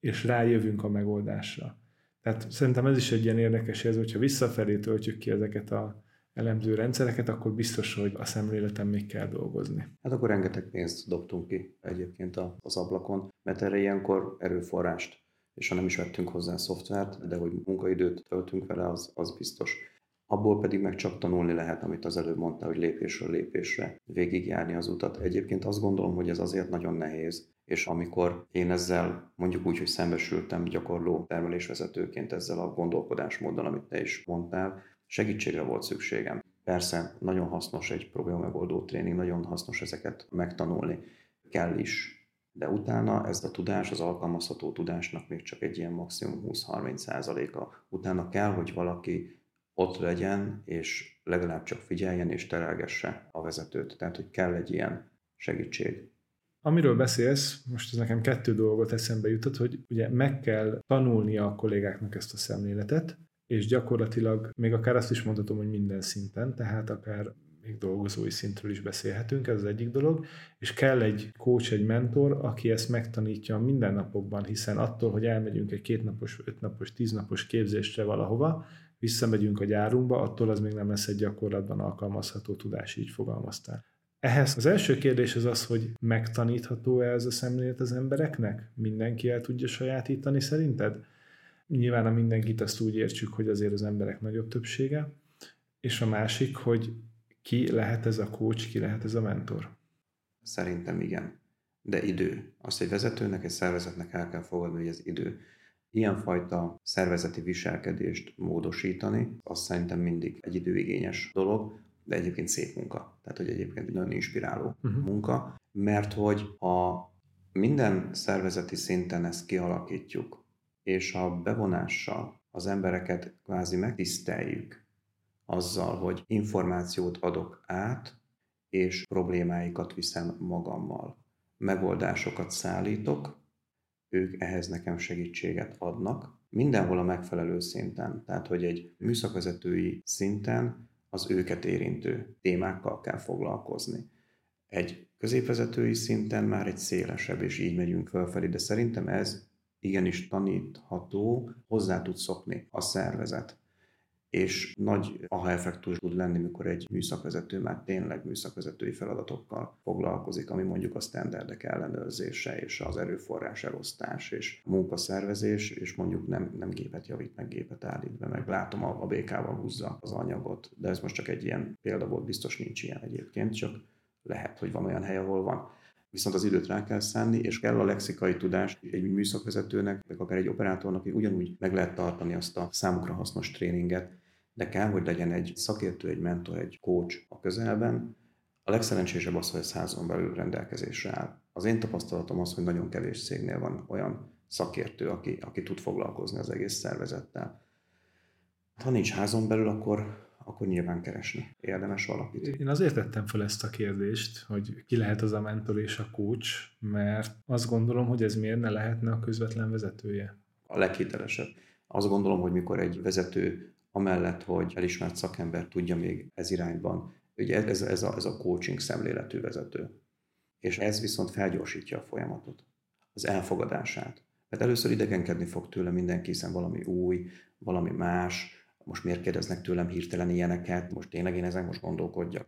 és rájövünk a megoldásra. Tehát szerintem ez is egy ilyen érdekes ez, hogyha visszafelé töltjük ki ezeket a elemző rendszereket, akkor biztos, hogy a szemléleten még kell dolgozni. Hát akkor rengeteg pénzt dobtunk ki egyébként az ablakon, mert erre ilyenkor erőforrást, és ha nem is vettünk hozzá szoftvert, de hogy munkaidőt töltünk vele, az, az biztos. abból pedig meg csak tanulni lehet, amit az előbb mondta, hogy lépésről lépésre végigjárni az utat. Egyébként azt gondolom, hogy ez azért nagyon nehéz, és amikor én ezzel mondjuk úgy, hogy szembesültem gyakorló termelésvezetőként ezzel a gondolkodásmóddal, amit te is mondtál, segítségre volt szükségem. Persze nagyon hasznos egy problémamegoldó tréning, nagyon hasznos ezeket megtanulni, kell is, de utána ez a tudás, az alkalmazható tudásnak még csak egy ilyen maximum 20-30 százaléka. Utána kell, hogy valaki ott legyen, és legalább csak figyeljen és terelgesse a vezetőt. Tehát, hogy kell egy ilyen segítség. Amiről beszélsz, most ez nekem kettő dolgot eszembe jutott, hogy ugye meg kell tanulnia a kollégáknak ezt a szemléletet, és gyakorlatilag még akár azt is mondhatom, hogy minden szinten, tehát akár még dolgozói szintről is beszélhetünk, ez az egyik dolog, és kell egy coach, egy mentor, aki ezt megtanítja a mindennapokban, hiszen attól, hogy elmegyünk egy kétnapos, ötnapos, tíznapos képzésre valahova, visszamegyünk a gyárunkba, attól az még nem lesz egy gyakorlatban alkalmazható tudás, így fogalmaztál. Ehhez az első kérdés az az, hogy megtanítható-e ez a szemlélet az embereknek? Mindenki el tudja sajátítani szerinted? Nyilván a mindenkit azt úgy értsük, hogy azért az emberek nagyobb többsége. És a másik, hogy ki lehet ez a coach, ki lehet ez a mentor? Szerintem igen. De idő. Azt egy vezetőnek, egy szervezetnek el kell fogadni, hogy ez idő. Ilyenfajta szervezeti viselkedést módosítani, azt szerintem mindig egy időigényes dolog, de egyébként szép munka. Tehát, hogy egyébként nagyon inspiráló uh-huh. munka, mert hogy a minden szervezeti szinten ezt kialakítjuk, és a bevonással az embereket kvázi megtiszteljük azzal, hogy információt adok át, és problémáikat viszem magammal. Megoldásokat szállítok, ők ehhez nekem segítséget adnak, mindenhol a megfelelő szinten. Tehát, hogy egy műszakvezetői szinten az őket érintő témákkal kell foglalkozni. Egy középvezetői szinten már egy szélesebb, és így megyünk fölfelé, de szerintem ez igenis tanítható, hozzá tud szokni a szervezet és nagy aha effektus tud lenni, mikor egy műszakvezető már tényleg műszakvezetői feladatokkal foglalkozik, ami mondjuk a standardek ellenőrzése, és az erőforrás elosztás, és munkaszervezés, és mondjuk nem, nem gépet javít, meg gépet állít be, meg látom a, a BK-val húzza az anyagot, de ez most csak egy ilyen példa volt, biztos nincs ilyen egyébként, csak lehet, hogy van olyan hely, ahol van. Viszont az időt rá kell szánni, és kell a lexikai tudást egy műszakvezetőnek, vagy akár egy operátornak, hogy ugyanúgy meg lehet tartani azt a számukra hasznos tréninget, de kell, hogy legyen egy szakértő, egy mentor, egy coach a közelben. A legszerencsésebb az, hogy ez házon belül rendelkezésre áll. Az én tapasztalatom az, hogy nagyon kevés cégnél van olyan szakértő, aki, aki tud foglalkozni az egész szervezettel. Ha nincs házon belül, akkor, akkor nyilván keresni. Érdemes valakit. Én azért tettem fel ezt a kérdést, hogy ki lehet az a mentor és a coach, mert azt gondolom, hogy ez miért ne lehetne a közvetlen vezetője. A leghitelesebb. Azt gondolom, hogy mikor egy vezető amellett, hogy elismert szakember tudja még ez irányban, ugye ez, ez, a, ez a coaching szemléletű vezető. És ez viszont felgyorsítja a folyamatot, az elfogadását. Mert először idegenkedni fog tőle mindenki, hiszen valami új, valami más, most miért kérdeznek tőlem hirtelen ilyeneket, most tényleg én ezen most gondolkodjak.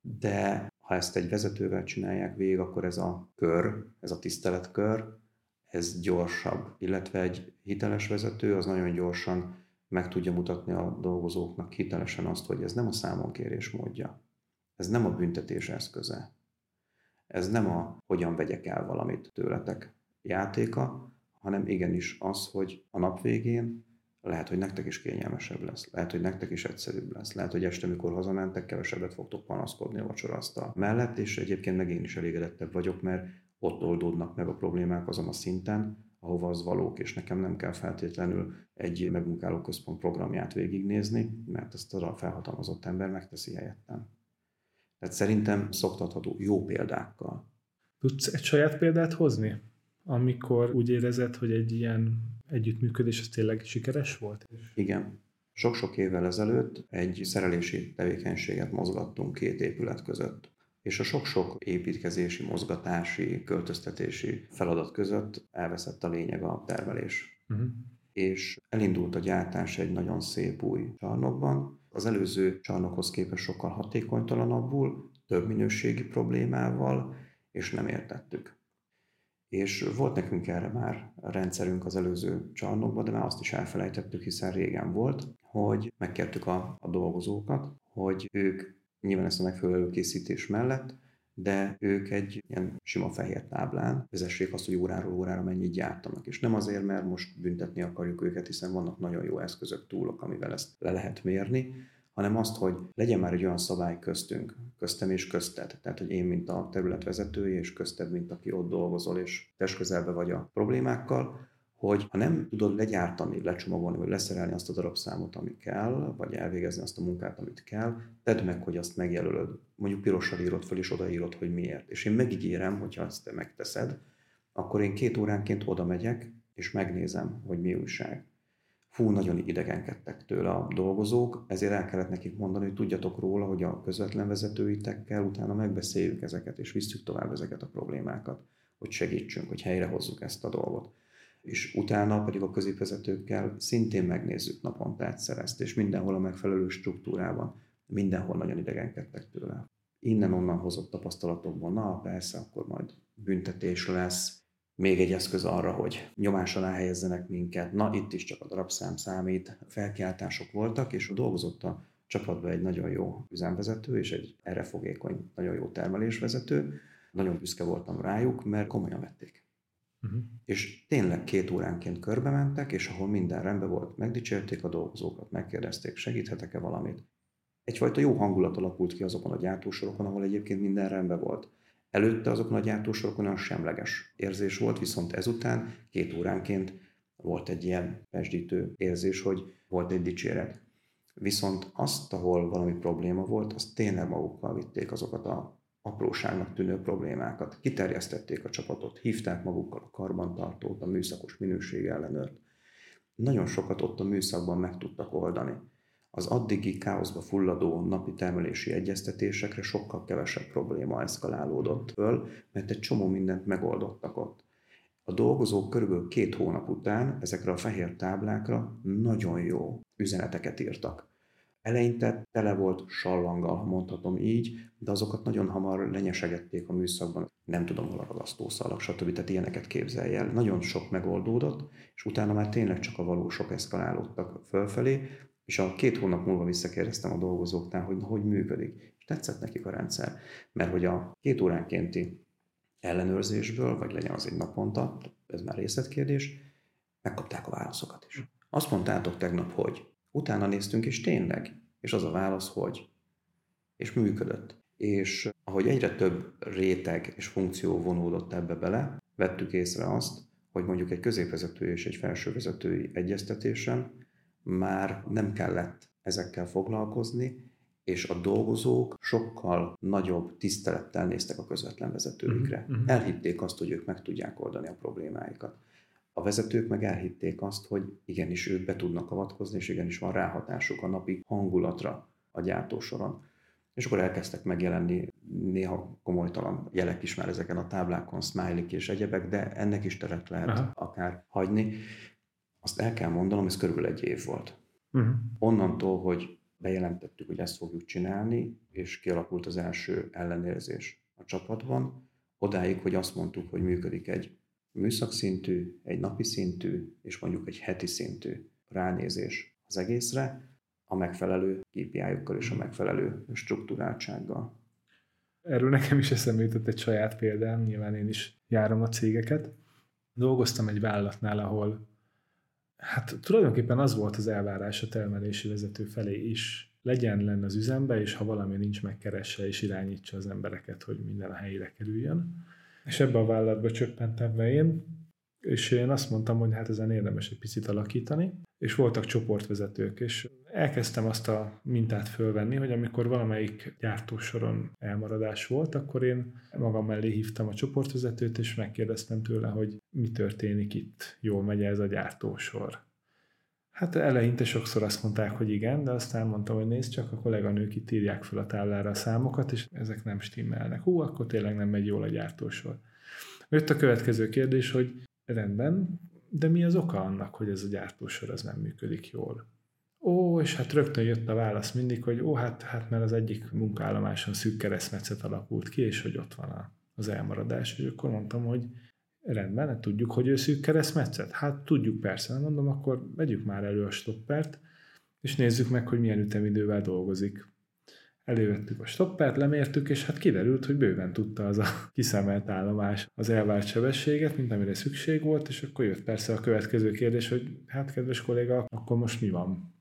De ha ezt egy vezetővel csinálják végig, akkor ez a kör, ez a tiszteletkör, ez gyorsabb, illetve egy hiteles vezető az nagyon gyorsan meg tudja mutatni a dolgozóknak hitelesen azt, hogy ez nem a számonkérés módja, ez nem a büntetés eszköze, ez nem a hogyan vegyek el valamit tőletek játéka, hanem igenis az, hogy a nap végén lehet, hogy nektek is kényelmesebb lesz, lehet, hogy nektek is egyszerűbb lesz, lehet, hogy este, mikor hazamentek, kevesebbet fogtok panaszkodni a vacsorasztal mellett, és egyébként meg én is elégedettebb vagyok, mert ott oldódnak meg a problémák azon a szinten, ahova az valók, és nekem nem kell feltétlenül egy megmunkáló központ programját végignézni, mert ezt a felhatalmazott ember megteszi helyettem. Tehát szerintem szoktatható jó példákkal. Tudsz egy saját példát hozni, amikor úgy érezed, hogy egy ilyen együttműködés az tényleg sikeres volt? Igen. Sok-sok évvel ezelőtt egy szerelési tevékenységet mozgattunk két épület között és a sok-sok építkezési, mozgatási, költöztetési feladat között elveszett a lényeg a termelés. Uh-huh. És elindult a gyártás egy nagyon szép új csarnokban, az előző csarnokhoz képest sokkal hatékonytalanabbul, több minőségi problémával, és nem értettük. És volt nekünk erre már rendszerünk az előző csarnokban, de már azt is elfelejtettük, hiszen régen volt, hogy megkértük a, a dolgozókat, hogy ők nyilván ezt a megfelelő készítés mellett, de ők egy ilyen sima fehér táblán vezessék azt, hogy óráról órára mennyit gyártanak. És nem azért, mert most büntetni akarjuk őket, hiszen vannak nagyon jó eszközök, túlok, amivel ezt le lehet mérni, hanem azt, hogy legyen már egy olyan szabály köztünk, köztem és közted. Tehát, hogy én, mint a területvezetője, és közted, mint aki ott dolgozol, és testközelbe vagy a problémákkal, hogy ha nem tudod legyártani, lecsomagolni, vagy leszerelni azt a darabszámot, ami kell, vagy elvégezni azt a munkát, amit kell, tedd meg, hogy azt megjelölöd. Mondjuk pirossal írod fel, és odaírod, hogy miért. És én megígérem, hogy ha ezt te megteszed, akkor én két óránként oda megyek, és megnézem, hogy mi újság. Fú, nagyon idegenkedtek tőle a dolgozók, ezért el kellett nekik mondani, hogy tudjatok róla, hogy a közvetlen vezetőitekkel utána megbeszéljük ezeket, és visszük tovább ezeket a problémákat, hogy segítsünk, hogy helyrehozzuk ezt a dolgot és utána pedig a középvezetőkkel szintén megnézzük naponta egyszer ezt, és mindenhol a megfelelő struktúrában, mindenhol nagyon idegenkedtek tőle. Innen-onnan hozott tapasztalatokból, na persze, akkor majd büntetés lesz, még egy eszköz arra, hogy nyomás alá helyezzenek minket. Na, itt is csak a darabszám számít. Felkiáltások voltak, és dolgozott a csapatban egy nagyon jó üzemvezető, és egy erre fogékony, nagyon jó termelésvezető. Nagyon büszke voltam rájuk, mert komolyan vették. Uh-huh. És tényleg két óránként körbe mentek, és ahol minden rendben volt, megdicsérték a dolgozókat, megkérdezték, segíthetek-e valamit. Egyfajta jó hangulat alakult ki azokon a gyártósorokon, ahol egyébként minden rendben volt. Előtte azokon a gyártósorokon olyan semleges érzés volt, viszont ezután két óránként volt egy ilyen pesdítő érzés, hogy volt egy dicséret. Viszont azt, ahol valami probléma volt, azt tényleg magukkal vitték azokat a apróságnak tűnő problémákat. Kiterjesztették a csapatot, hívták magukkal a karbantartót, a műszakos minőség ellenőrt. Nagyon sokat ott a műszakban meg tudtak oldani. Az addigi káoszba fulladó napi termelési egyeztetésekre sokkal kevesebb probléma eszkalálódott föl, mert egy csomó mindent megoldottak ott. A dolgozók körülbelül két hónap után ezekre a fehér táblákra nagyon jó üzeneteket írtak. Eleinte tele volt sallanggal, ha mondhatom így, de azokat nagyon hamar lenyesegették a műszakban. Nem tudom, hol a ragasztószalak, stb. Tehát ilyeneket képzelj el. Nagyon sok megoldódott, és utána már tényleg csak a valósok eszkalálódtak fölfelé, és a két hónap múlva visszakérdeztem a dolgozóktál, hogy hogy működik. És tetszett nekik a rendszer, mert hogy a két óránkénti ellenőrzésből, vagy legyen az egy naponta, ez már részletkérdés, megkapták a válaszokat is. Azt mondtátok tegnap, hogy Utána néztünk, és tényleg. És az a válasz, hogy. És működött. És ahogy egyre több réteg és funkció vonódott ebbe bele, vettük észre azt, hogy mondjuk egy középvezető és egy felsővezetői egyeztetésen már nem kellett ezekkel foglalkozni, és a dolgozók sokkal nagyobb tisztelettel néztek a közvetlen vezetőikre. Uh-huh. Elhitték azt, hogy ők meg tudják oldani a problémáikat. A vezetők meg elhitték azt, hogy igenis ők be tudnak avatkozni, és igenis van ráhatásuk a napi hangulatra a gyártósoron. És akkor elkezdtek megjelenni néha komolytalan jelek is már ezeken a táblákon, smiley és egyebek, de ennek is teret lehet Aha. akár hagyni. Azt el kell mondanom, ez körülbelül egy év volt. Uh-huh. Onnantól, hogy bejelentettük, hogy ezt fogjuk csinálni, és kialakult az első ellenérzés a csapatban, odáig, hogy azt mondtuk, hogy működik egy műszakszintű, egy napi szintű, és mondjuk egy heti szintű ránézés az egészre, a megfelelő kpi és a megfelelő struktúráltsággal. Erről nekem is eszembe jutott egy saját példám, nyilván én is járom a cégeket. Dolgoztam egy vállalatnál, ahol hát tulajdonképpen az volt az elvárás a termelési vezető felé is, legyen lenne az üzembe, és ha valami nincs, megkeresse és irányítsa az embereket, hogy minden a helyére kerüljön. És ebbe a vállalatba csöppentem be én, és én azt mondtam, hogy hát ezen érdemes egy picit alakítani, és voltak csoportvezetők, és elkezdtem azt a mintát fölvenni, hogy amikor valamelyik gyártósoron elmaradás volt, akkor én magam mellé hívtam a csoportvezetőt, és megkérdeztem tőle, hogy mi történik itt, jól megy ez a gyártósor. Hát eleinte sokszor azt mondták, hogy igen, de aztán mondtam, hogy nézd csak, a kolléganők itt írják fel a táblára a számokat, és ezek nem stimmelnek. Hú, akkor tényleg nem megy jól a gyártósor. Jött a következő kérdés, hogy rendben, de mi az oka annak, hogy ez a gyártósor az nem működik jól? Ó, és hát rögtön jött a válasz mindig, hogy ó, hát, hát mert az egyik munkállomáson szűk keresztmetszet alakult ki, és hogy ott van az elmaradás. És akkor mondtam, hogy rendben, hát tudjuk, hogy ő szűk keresztmetszet? Hát tudjuk persze, nem mondom, akkor vegyük már elő a stoppert, és nézzük meg, hogy milyen ütemidővel dolgozik. Elővettük a stoppert, lemértük, és hát kiderült, hogy bőven tudta az a kiszemelt állomás az elvárt sebességet, mint amire szükség volt, és akkor jött persze a következő kérdés, hogy hát kedves kolléga, akkor most mi van?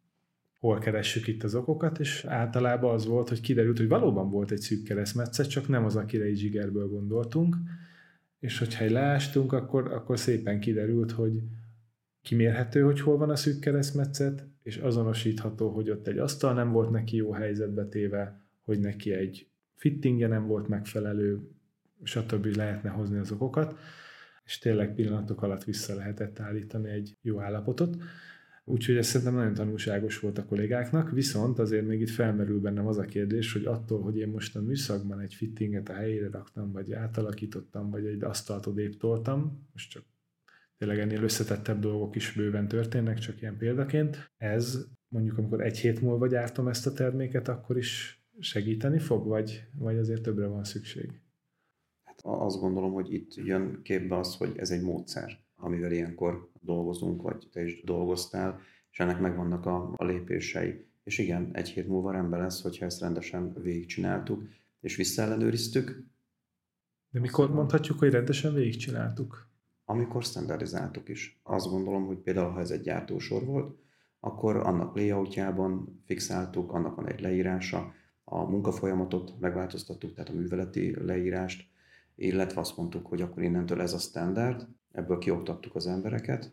hol keressük itt az okokat, és általában az volt, hogy kiderült, hogy valóban volt egy szűk keresztmetszet, csak nem az, akire egy zsigerből gondoltunk, és hogyha leástunk, akkor, akkor szépen kiderült, hogy kimérhető, hogy hol van a szűk keresztmetszet, és azonosítható, hogy ott egy asztal nem volt neki jó helyzetbe téve, hogy neki egy fittingje nem volt megfelelő, stb. lehetne hozni az okokat, és tényleg pillanatok alatt vissza lehetett állítani egy jó állapotot. Úgyhogy ez szerintem nagyon tanulságos volt a kollégáknak, viszont azért még itt felmerül bennem az a kérdés, hogy attól, hogy én most a műszakban egy fittinget a helyére raktam, vagy átalakítottam, vagy egy asztalt odébb toltam, most csak tényleg ennél összetettebb dolgok is bőven történnek, csak ilyen példaként. Ez mondjuk, amikor egy hét múlva gyártom ezt a terméket, akkor is segíteni fog, vagy, vagy azért többre van szükség? Hát azt gondolom, hogy itt jön képbe az, hogy ez egy módszer amivel ilyenkor dolgozunk, vagy te is dolgoztál, és ennek megvannak a, a lépései. És igen, egy hét múlva rendben lesz, hogyha ezt rendesen végigcsináltuk, és visszaellenőriztük. De mikor mondhatjuk, hogy rendesen végigcsináltuk? Amikor standardizáltuk is. Azt gondolom, hogy például, ha ez egy gyártósor volt, akkor annak layoutjában fixáltuk, annak van egy leírása, a munkafolyamatot megváltoztattuk, tehát a műveleti leírást, illetve azt mondtuk, hogy akkor innentől ez a standard, ebből kioktattuk az embereket,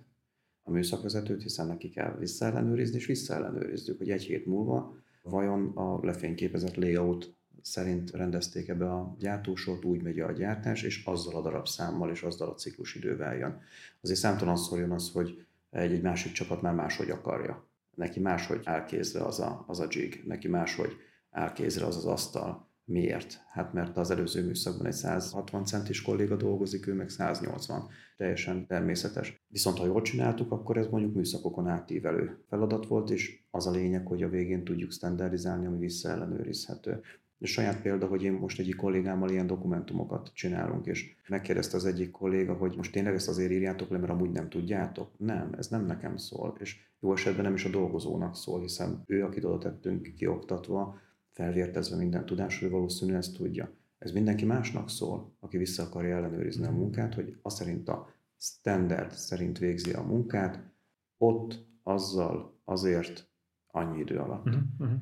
a műszakvezetőt, hiszen neki kell visszaellenőrizni, és visszaellenőrizzük, hogy egy hét múlva vajon a lefényképezett layout szerint rendezték ebbe a gyártósort, úgy megy a gyártás, és azzal a darabszámmal és azzal a ciklusidővel jön. Azért számtalanszor jön az, hogy egy, egy másik csapat már máshogy akarja. Neki máshogy áll kézre az a, az a jig, neki máshogy áll kézre az az asztal, Miért? Hát mert az előző műszakban egy 160 centis kolléga dolgozik, ő meg 180. Teljesen természetes. Viszont ha jól csináltuk, akkor ez mondjuk műszakokon átívelő feladat volt, és az a lényeg, hogy a végén tudjuk standardizálni, ami visszaellenőrizhető. A saját példa, hogy én most egyik kollégámmal ilyen dokumentumokat csinálunk, és megkérdezte az egyik kolléga, hogy most tényleg ezt azért írjátok le, mert amúgy nem tudjátok. Nem, ez nem nekem szól, és jó esetben nem is a dolgozónak szól, hiszen ő, akit oda tettünk kioktatva, felvértezve minden tudásról, valószínűleg ezt tudja. Ez mindenki másnak szól, aki vissza akarja ellenőrizni a munkát, hogy az szerint a standard szerint végzi a munkát, ott, azzal, azért annyi idő alatt. Uh-huh, uh-huh.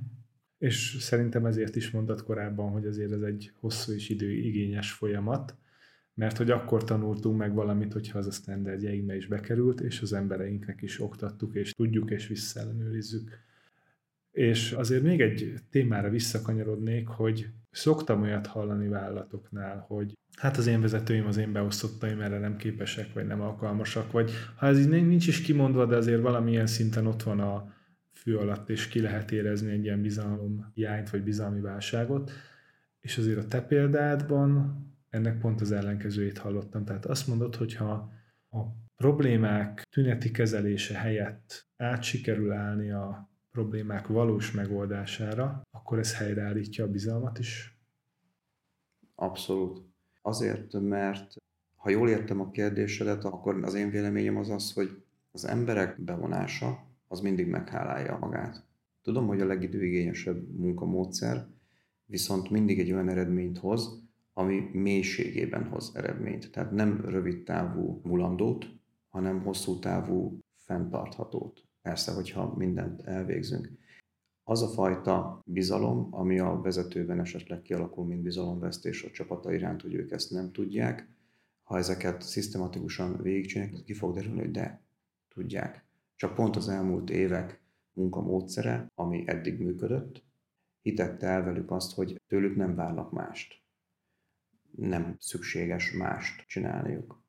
És szerintem ezért is mondtad korábban, hogy azért ez egy hosszú és időigényes folyamat, mert hogy akkor tanultunk meg valamit, hogyha az a standardjeinkbe is bekerült, és az embereinknek is oktattuk, és tudjuk, és visszaellenőrizzük. És azért még egy témára visszakanyarodnék, hogy szoktam olyat hallani vállalatoknál, hogy hát az én vezetőim, az én beosztottaim erre nem képesek, vagy nem alkalmasak, vagy ha ez így nincs is kimondva, de azért valamilyen szinten ott van a fű alatt, és ki lehet érezni egy ilyen bizalom hiányt, vagy bizalmi válságot, és azért a te példádban ennek pont az ellenkezőjét hallottam. Tehát azt mondod, hogy ha a problémák tüneti kezelése helyett át sikerül állni a problémák valós megoldására, akkor ez helyreállítja a bizalmat is? Abszolút. Azért, mert ha jól értem a kérdésedet, akkor az én véleményem az az, hogy az emberek bevonása az mindig meghálálja magát. Tudom, hogy a legidőigényesebb munkamódszer, viszont mindig egy olyan eredményt hoz, ami mélységében hoz eredményt. Tehát nem rövid távú mulandót, hanem hosszú távú fenntarthatót. Persze, hogyha mindent elvégzünk. Az a fajta bizalom, ami a vezetőben esetleg kialakul, mint bizalomvesztés a csapata iránt, hogy ők ezt nem tudják, ha ezeket szisztematikusan végigcsinálják, ki fog derülni, hogy de, tudják. Csak pont az elmúlt évek munkamódszere, ami eddig működött, hitette el velük azt, hogy tőlük nem várnak mást. Nem szükséges mást csinálniuk.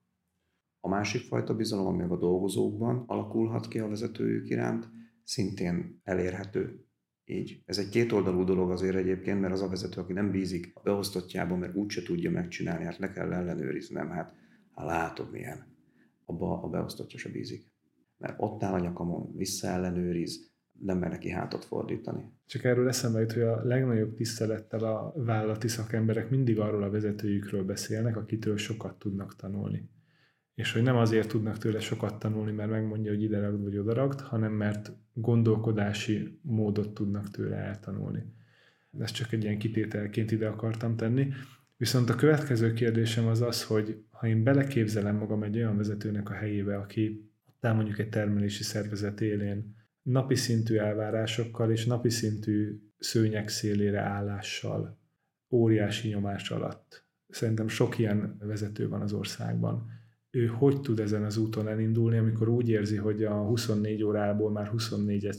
A másik fajta bizalom, ami a dolgozókban alakulhat ki a vezetőjük iránt, szintén elérhető. Így. Ez egy kétoldalú dolog azért egyébként, mert az a vezető, aki nem bízik a beosztottjában, mert úgyse tudja megcsinálni, hát le kell ellenőriznem, hát, hát látod milyen. Abba a beosztottja se bízik. Mert ott áll a nyakamon, visszaellenőriz, nem mer neki hátat fordítani. Csak erről eszembe jut, hogy a legnagyobb tisztelettel a vállalati szakemberek mindig arról a vezetőjükről beszélnek, akitől sokat tudnak tanulni és hogy nem azért tudnak tőle sokat tanulni, mert megmondja, hogy ide ragd vagy oda hanem mert gondolkodási módot tudnak tőle eltanulni. Ezt csak egy ilyen kitételként ide akartam tenni. Viszont a következő kérdésem az az, hogy ha én beleképzelem magam egy olyan vezetőnek a helyébe, aki talán mondjuk egy termelési szervezet élén napi szintű elvárásokkal és napi szintű szőnyek szélére állással, óriási nyomás alatt. Szerintem sok ilyen vezető van az országban. Ő hogy tud ezen az úton elindulni, amikor úgy érzi, hogy a 24 órából már 24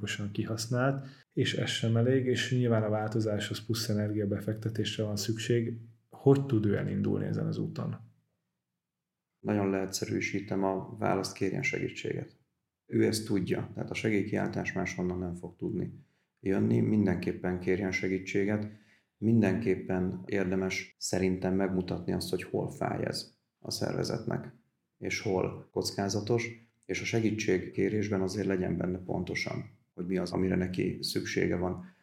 osan kihasznált, és ez sem elég, és nyilván a változáshoz plusz energiabefektetésre van szükség. Hogy tud ő elindulni ezen az úton? Nagyon leegyszerűsítem a választ, kérjen segítséget. Ő ezt tudja, tehát a segélykiáltás máshonnan nem fog tudni jönni, mindenképpen kérjen segítséget, mindenképpen érdemes szerintem megmutatni azt, hogy hol fáj ez a szervezetnek, és hol kockázatos, és a segítségkérésben azért legyen benne pontosan, hogy mi az, amire neki szüksége van.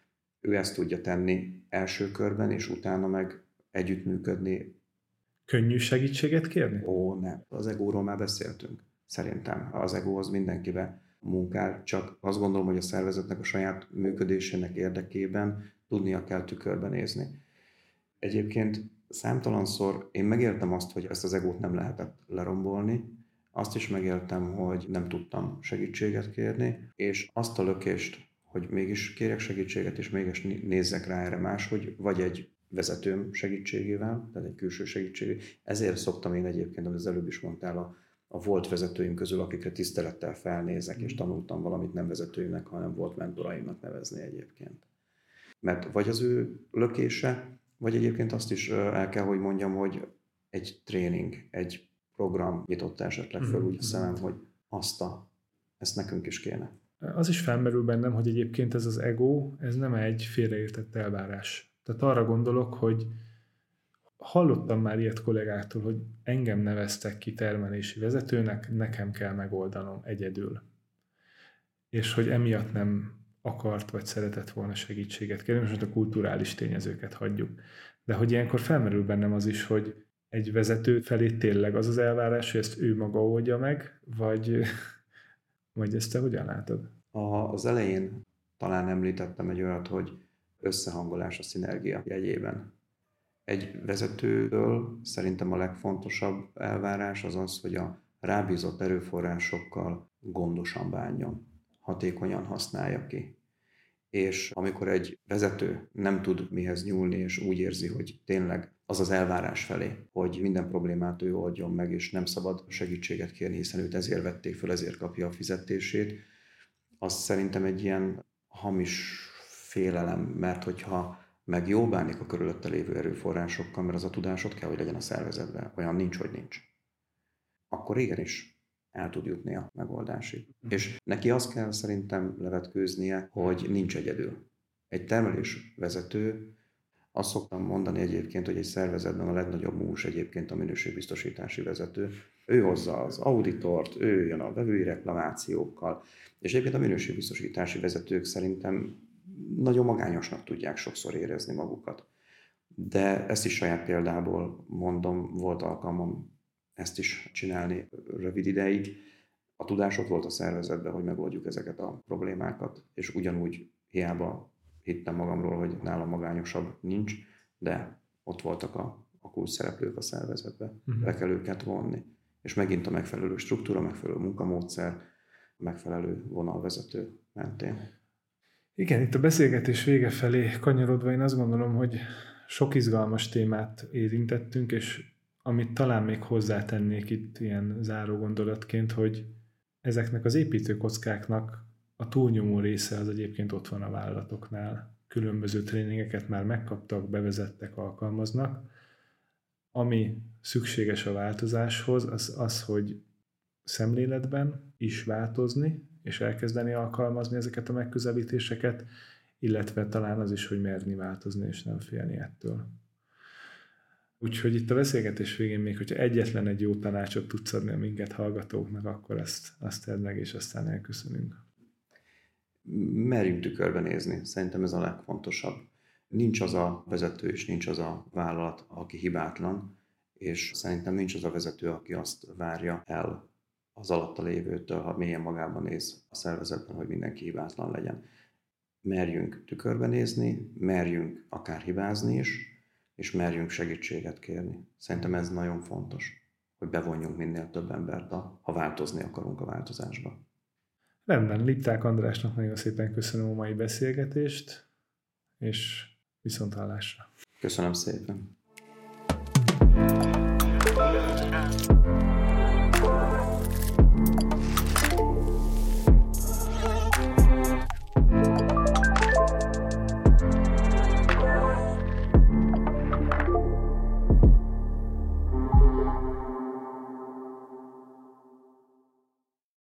Ő ezt tudja tenni első körben, és utána meg együttműködni. Könnyű segítséget kérni? Ó, nem. Az egóról már beszéltünk. Szerintem az ego az mindenkibe munkál, csak azt gondolom, hogy a szervezetnek a saját működésének érdekében tudnia kell tükörben nézni. Egyébként számtalanszor én megértem azt, hogy ezt az egót nem lehetett lerombolni, azt is megértem, hogy nem tudtam segítséget kérni, és azt a lökést, hogy mégis kérek segítséget, és mégis nézzek rá erre máshogy, vagy egy vezetőm segítségével, tehát egy külső segítségével. Ezért szoktam én egyébként, amit az előbb is mondtál, a, a volt vezetőim közül, akikre tisztelettel felnézek, és tanultam valamit nem vezetőimnek, hanem volt mentoraimnak nevezni egyébként. Mert vagy az ő lökése, vagy egyébként azt is el kell, hogy mondjam, hogy egy tréning, egy program nyitott esetleg föl mhm, úgy a szemem, hogy azt a, ezt nekünk is kéne. Az is felmerül bennem, hogy egyébként ez az ego, ez nem egy félreértett elvárás. Tehát arra gondolok, hogy hallottam már ilyet kollégáktól, hogy engem neveztek ki termelési vezetőnek, nekem kell megoldanom egyedül. És hogy emiatt nem akart vagy szeretett volna segítséget kérni, most a kulturális tényezőket hagyjuk. De hogy ilyenkor felmerül bennem az is, hogy egy vezető felé tényleg az az elvárás, hogy ezt ő maga oldja meg, vagy, vagy ezt te hogyan látod? A, az elején talán említettem egy olyat, hogy összehangolás a szinergia jegyében. Egy vezetőtől szerintem a legfontosabb elvárás az az, hogy a rábízott erőforrásokkal gondosan bánjon, hatékonyan használja ki. És amikor egy vezető nem tud mihez nyúlni, és úgy érzi, hogy tényleg az az elvárás felé, hogy minden problémát ő oldjon meg, és nem szabad segítséget kérni, hiszen őt ezért vették föl, ezért kapja a fizetését, az szerintem egy ilyen hamis félelem, mert hogyha meg jó bánik a körülötte lévő erőforrásokkal, mert az a tudásod kell, hogy legyen a szervezetben, olyan nincs, hogy nincs. Akkor igenis el tud jutni a megoldásig. Mm. És neki azt kell szerintem levetkőznie, hogy nincs egyedül. Egy termelés vezető, azt szoktam mondani egyébként, hogy egy szervezetben a legnagyobb mús egyébként a minőségbiztosítási vezető. Ő hozza az auditort, ő jön a vevői reklamációkkal, és egyébként a minőségbiztosítási vezetők szerintem nagyon magányosnak tudják sokszor érezni magukat. De ezt is saját példából mondom, volt alkalmam ezt is csinálni rövid ideig. A tudás ott volt a szervezetben, hogy megoldjuk ezeket a problémákat, és ugyanúgy hiába hittem magamról, hogy nálam magányosabb nincs, de ott voltak a, a kulcs szereplők a szervezetben, uh-huh. be kell őket vonni. És megint a megfelelő struktúra, megfelelő munkamódszer, megfelelő vonalvezető mentén. Igen, itt a beszélgetés vége felé kanyarodva én azt gondolom, hogy sok izgalmas témát érintettünk, és amit talán még hozzátennék itt ilyen záró gondolatként, hogy ezeknek az építőkockáknak a túlnyomó része az egyébként ott van a vállalatoknál. Különböző tréningeket már megkaptak, bevezettek, alkalmaznak. Ami szükséges a változáshoz, az az, hogy szemléletben is változni, és elkezdeni alkalmazni ezeket a megközelítéseket, illetve talán az is, hogy merni változni, és nem félni ettől. Úgyhogy itt a beszélgetés végén még, hogyha egyetlen egy jó tanácsot tudsz adni a minket hallgatóknak, akkor ezt, azt tedd meg, és aztán elköszönünk. Merjünk tükörbe nézni, szerintem ez a legfontosabb. Nincs az a vezető és nincs az a vállalat, aki hibátlan. és szerintem nincs az a vezető, aki azt várja el az alatta lévőtől, ha mélyen magában néz a szervezetben, hogy mindenki hibátlan legyen. Merjünk tükörbe nézni, merjünk akár hibázni is, és merjünk segítséget kérni. Szerintem ez nagyon fontos, hogy bevonjunk minél több embert, ha változni akarunk a változásba. Rendben, Lipták Andrásnak nagyon szépen köszönöm a mai beszélgetést, és viszont hallásra. Köszönöm szépen.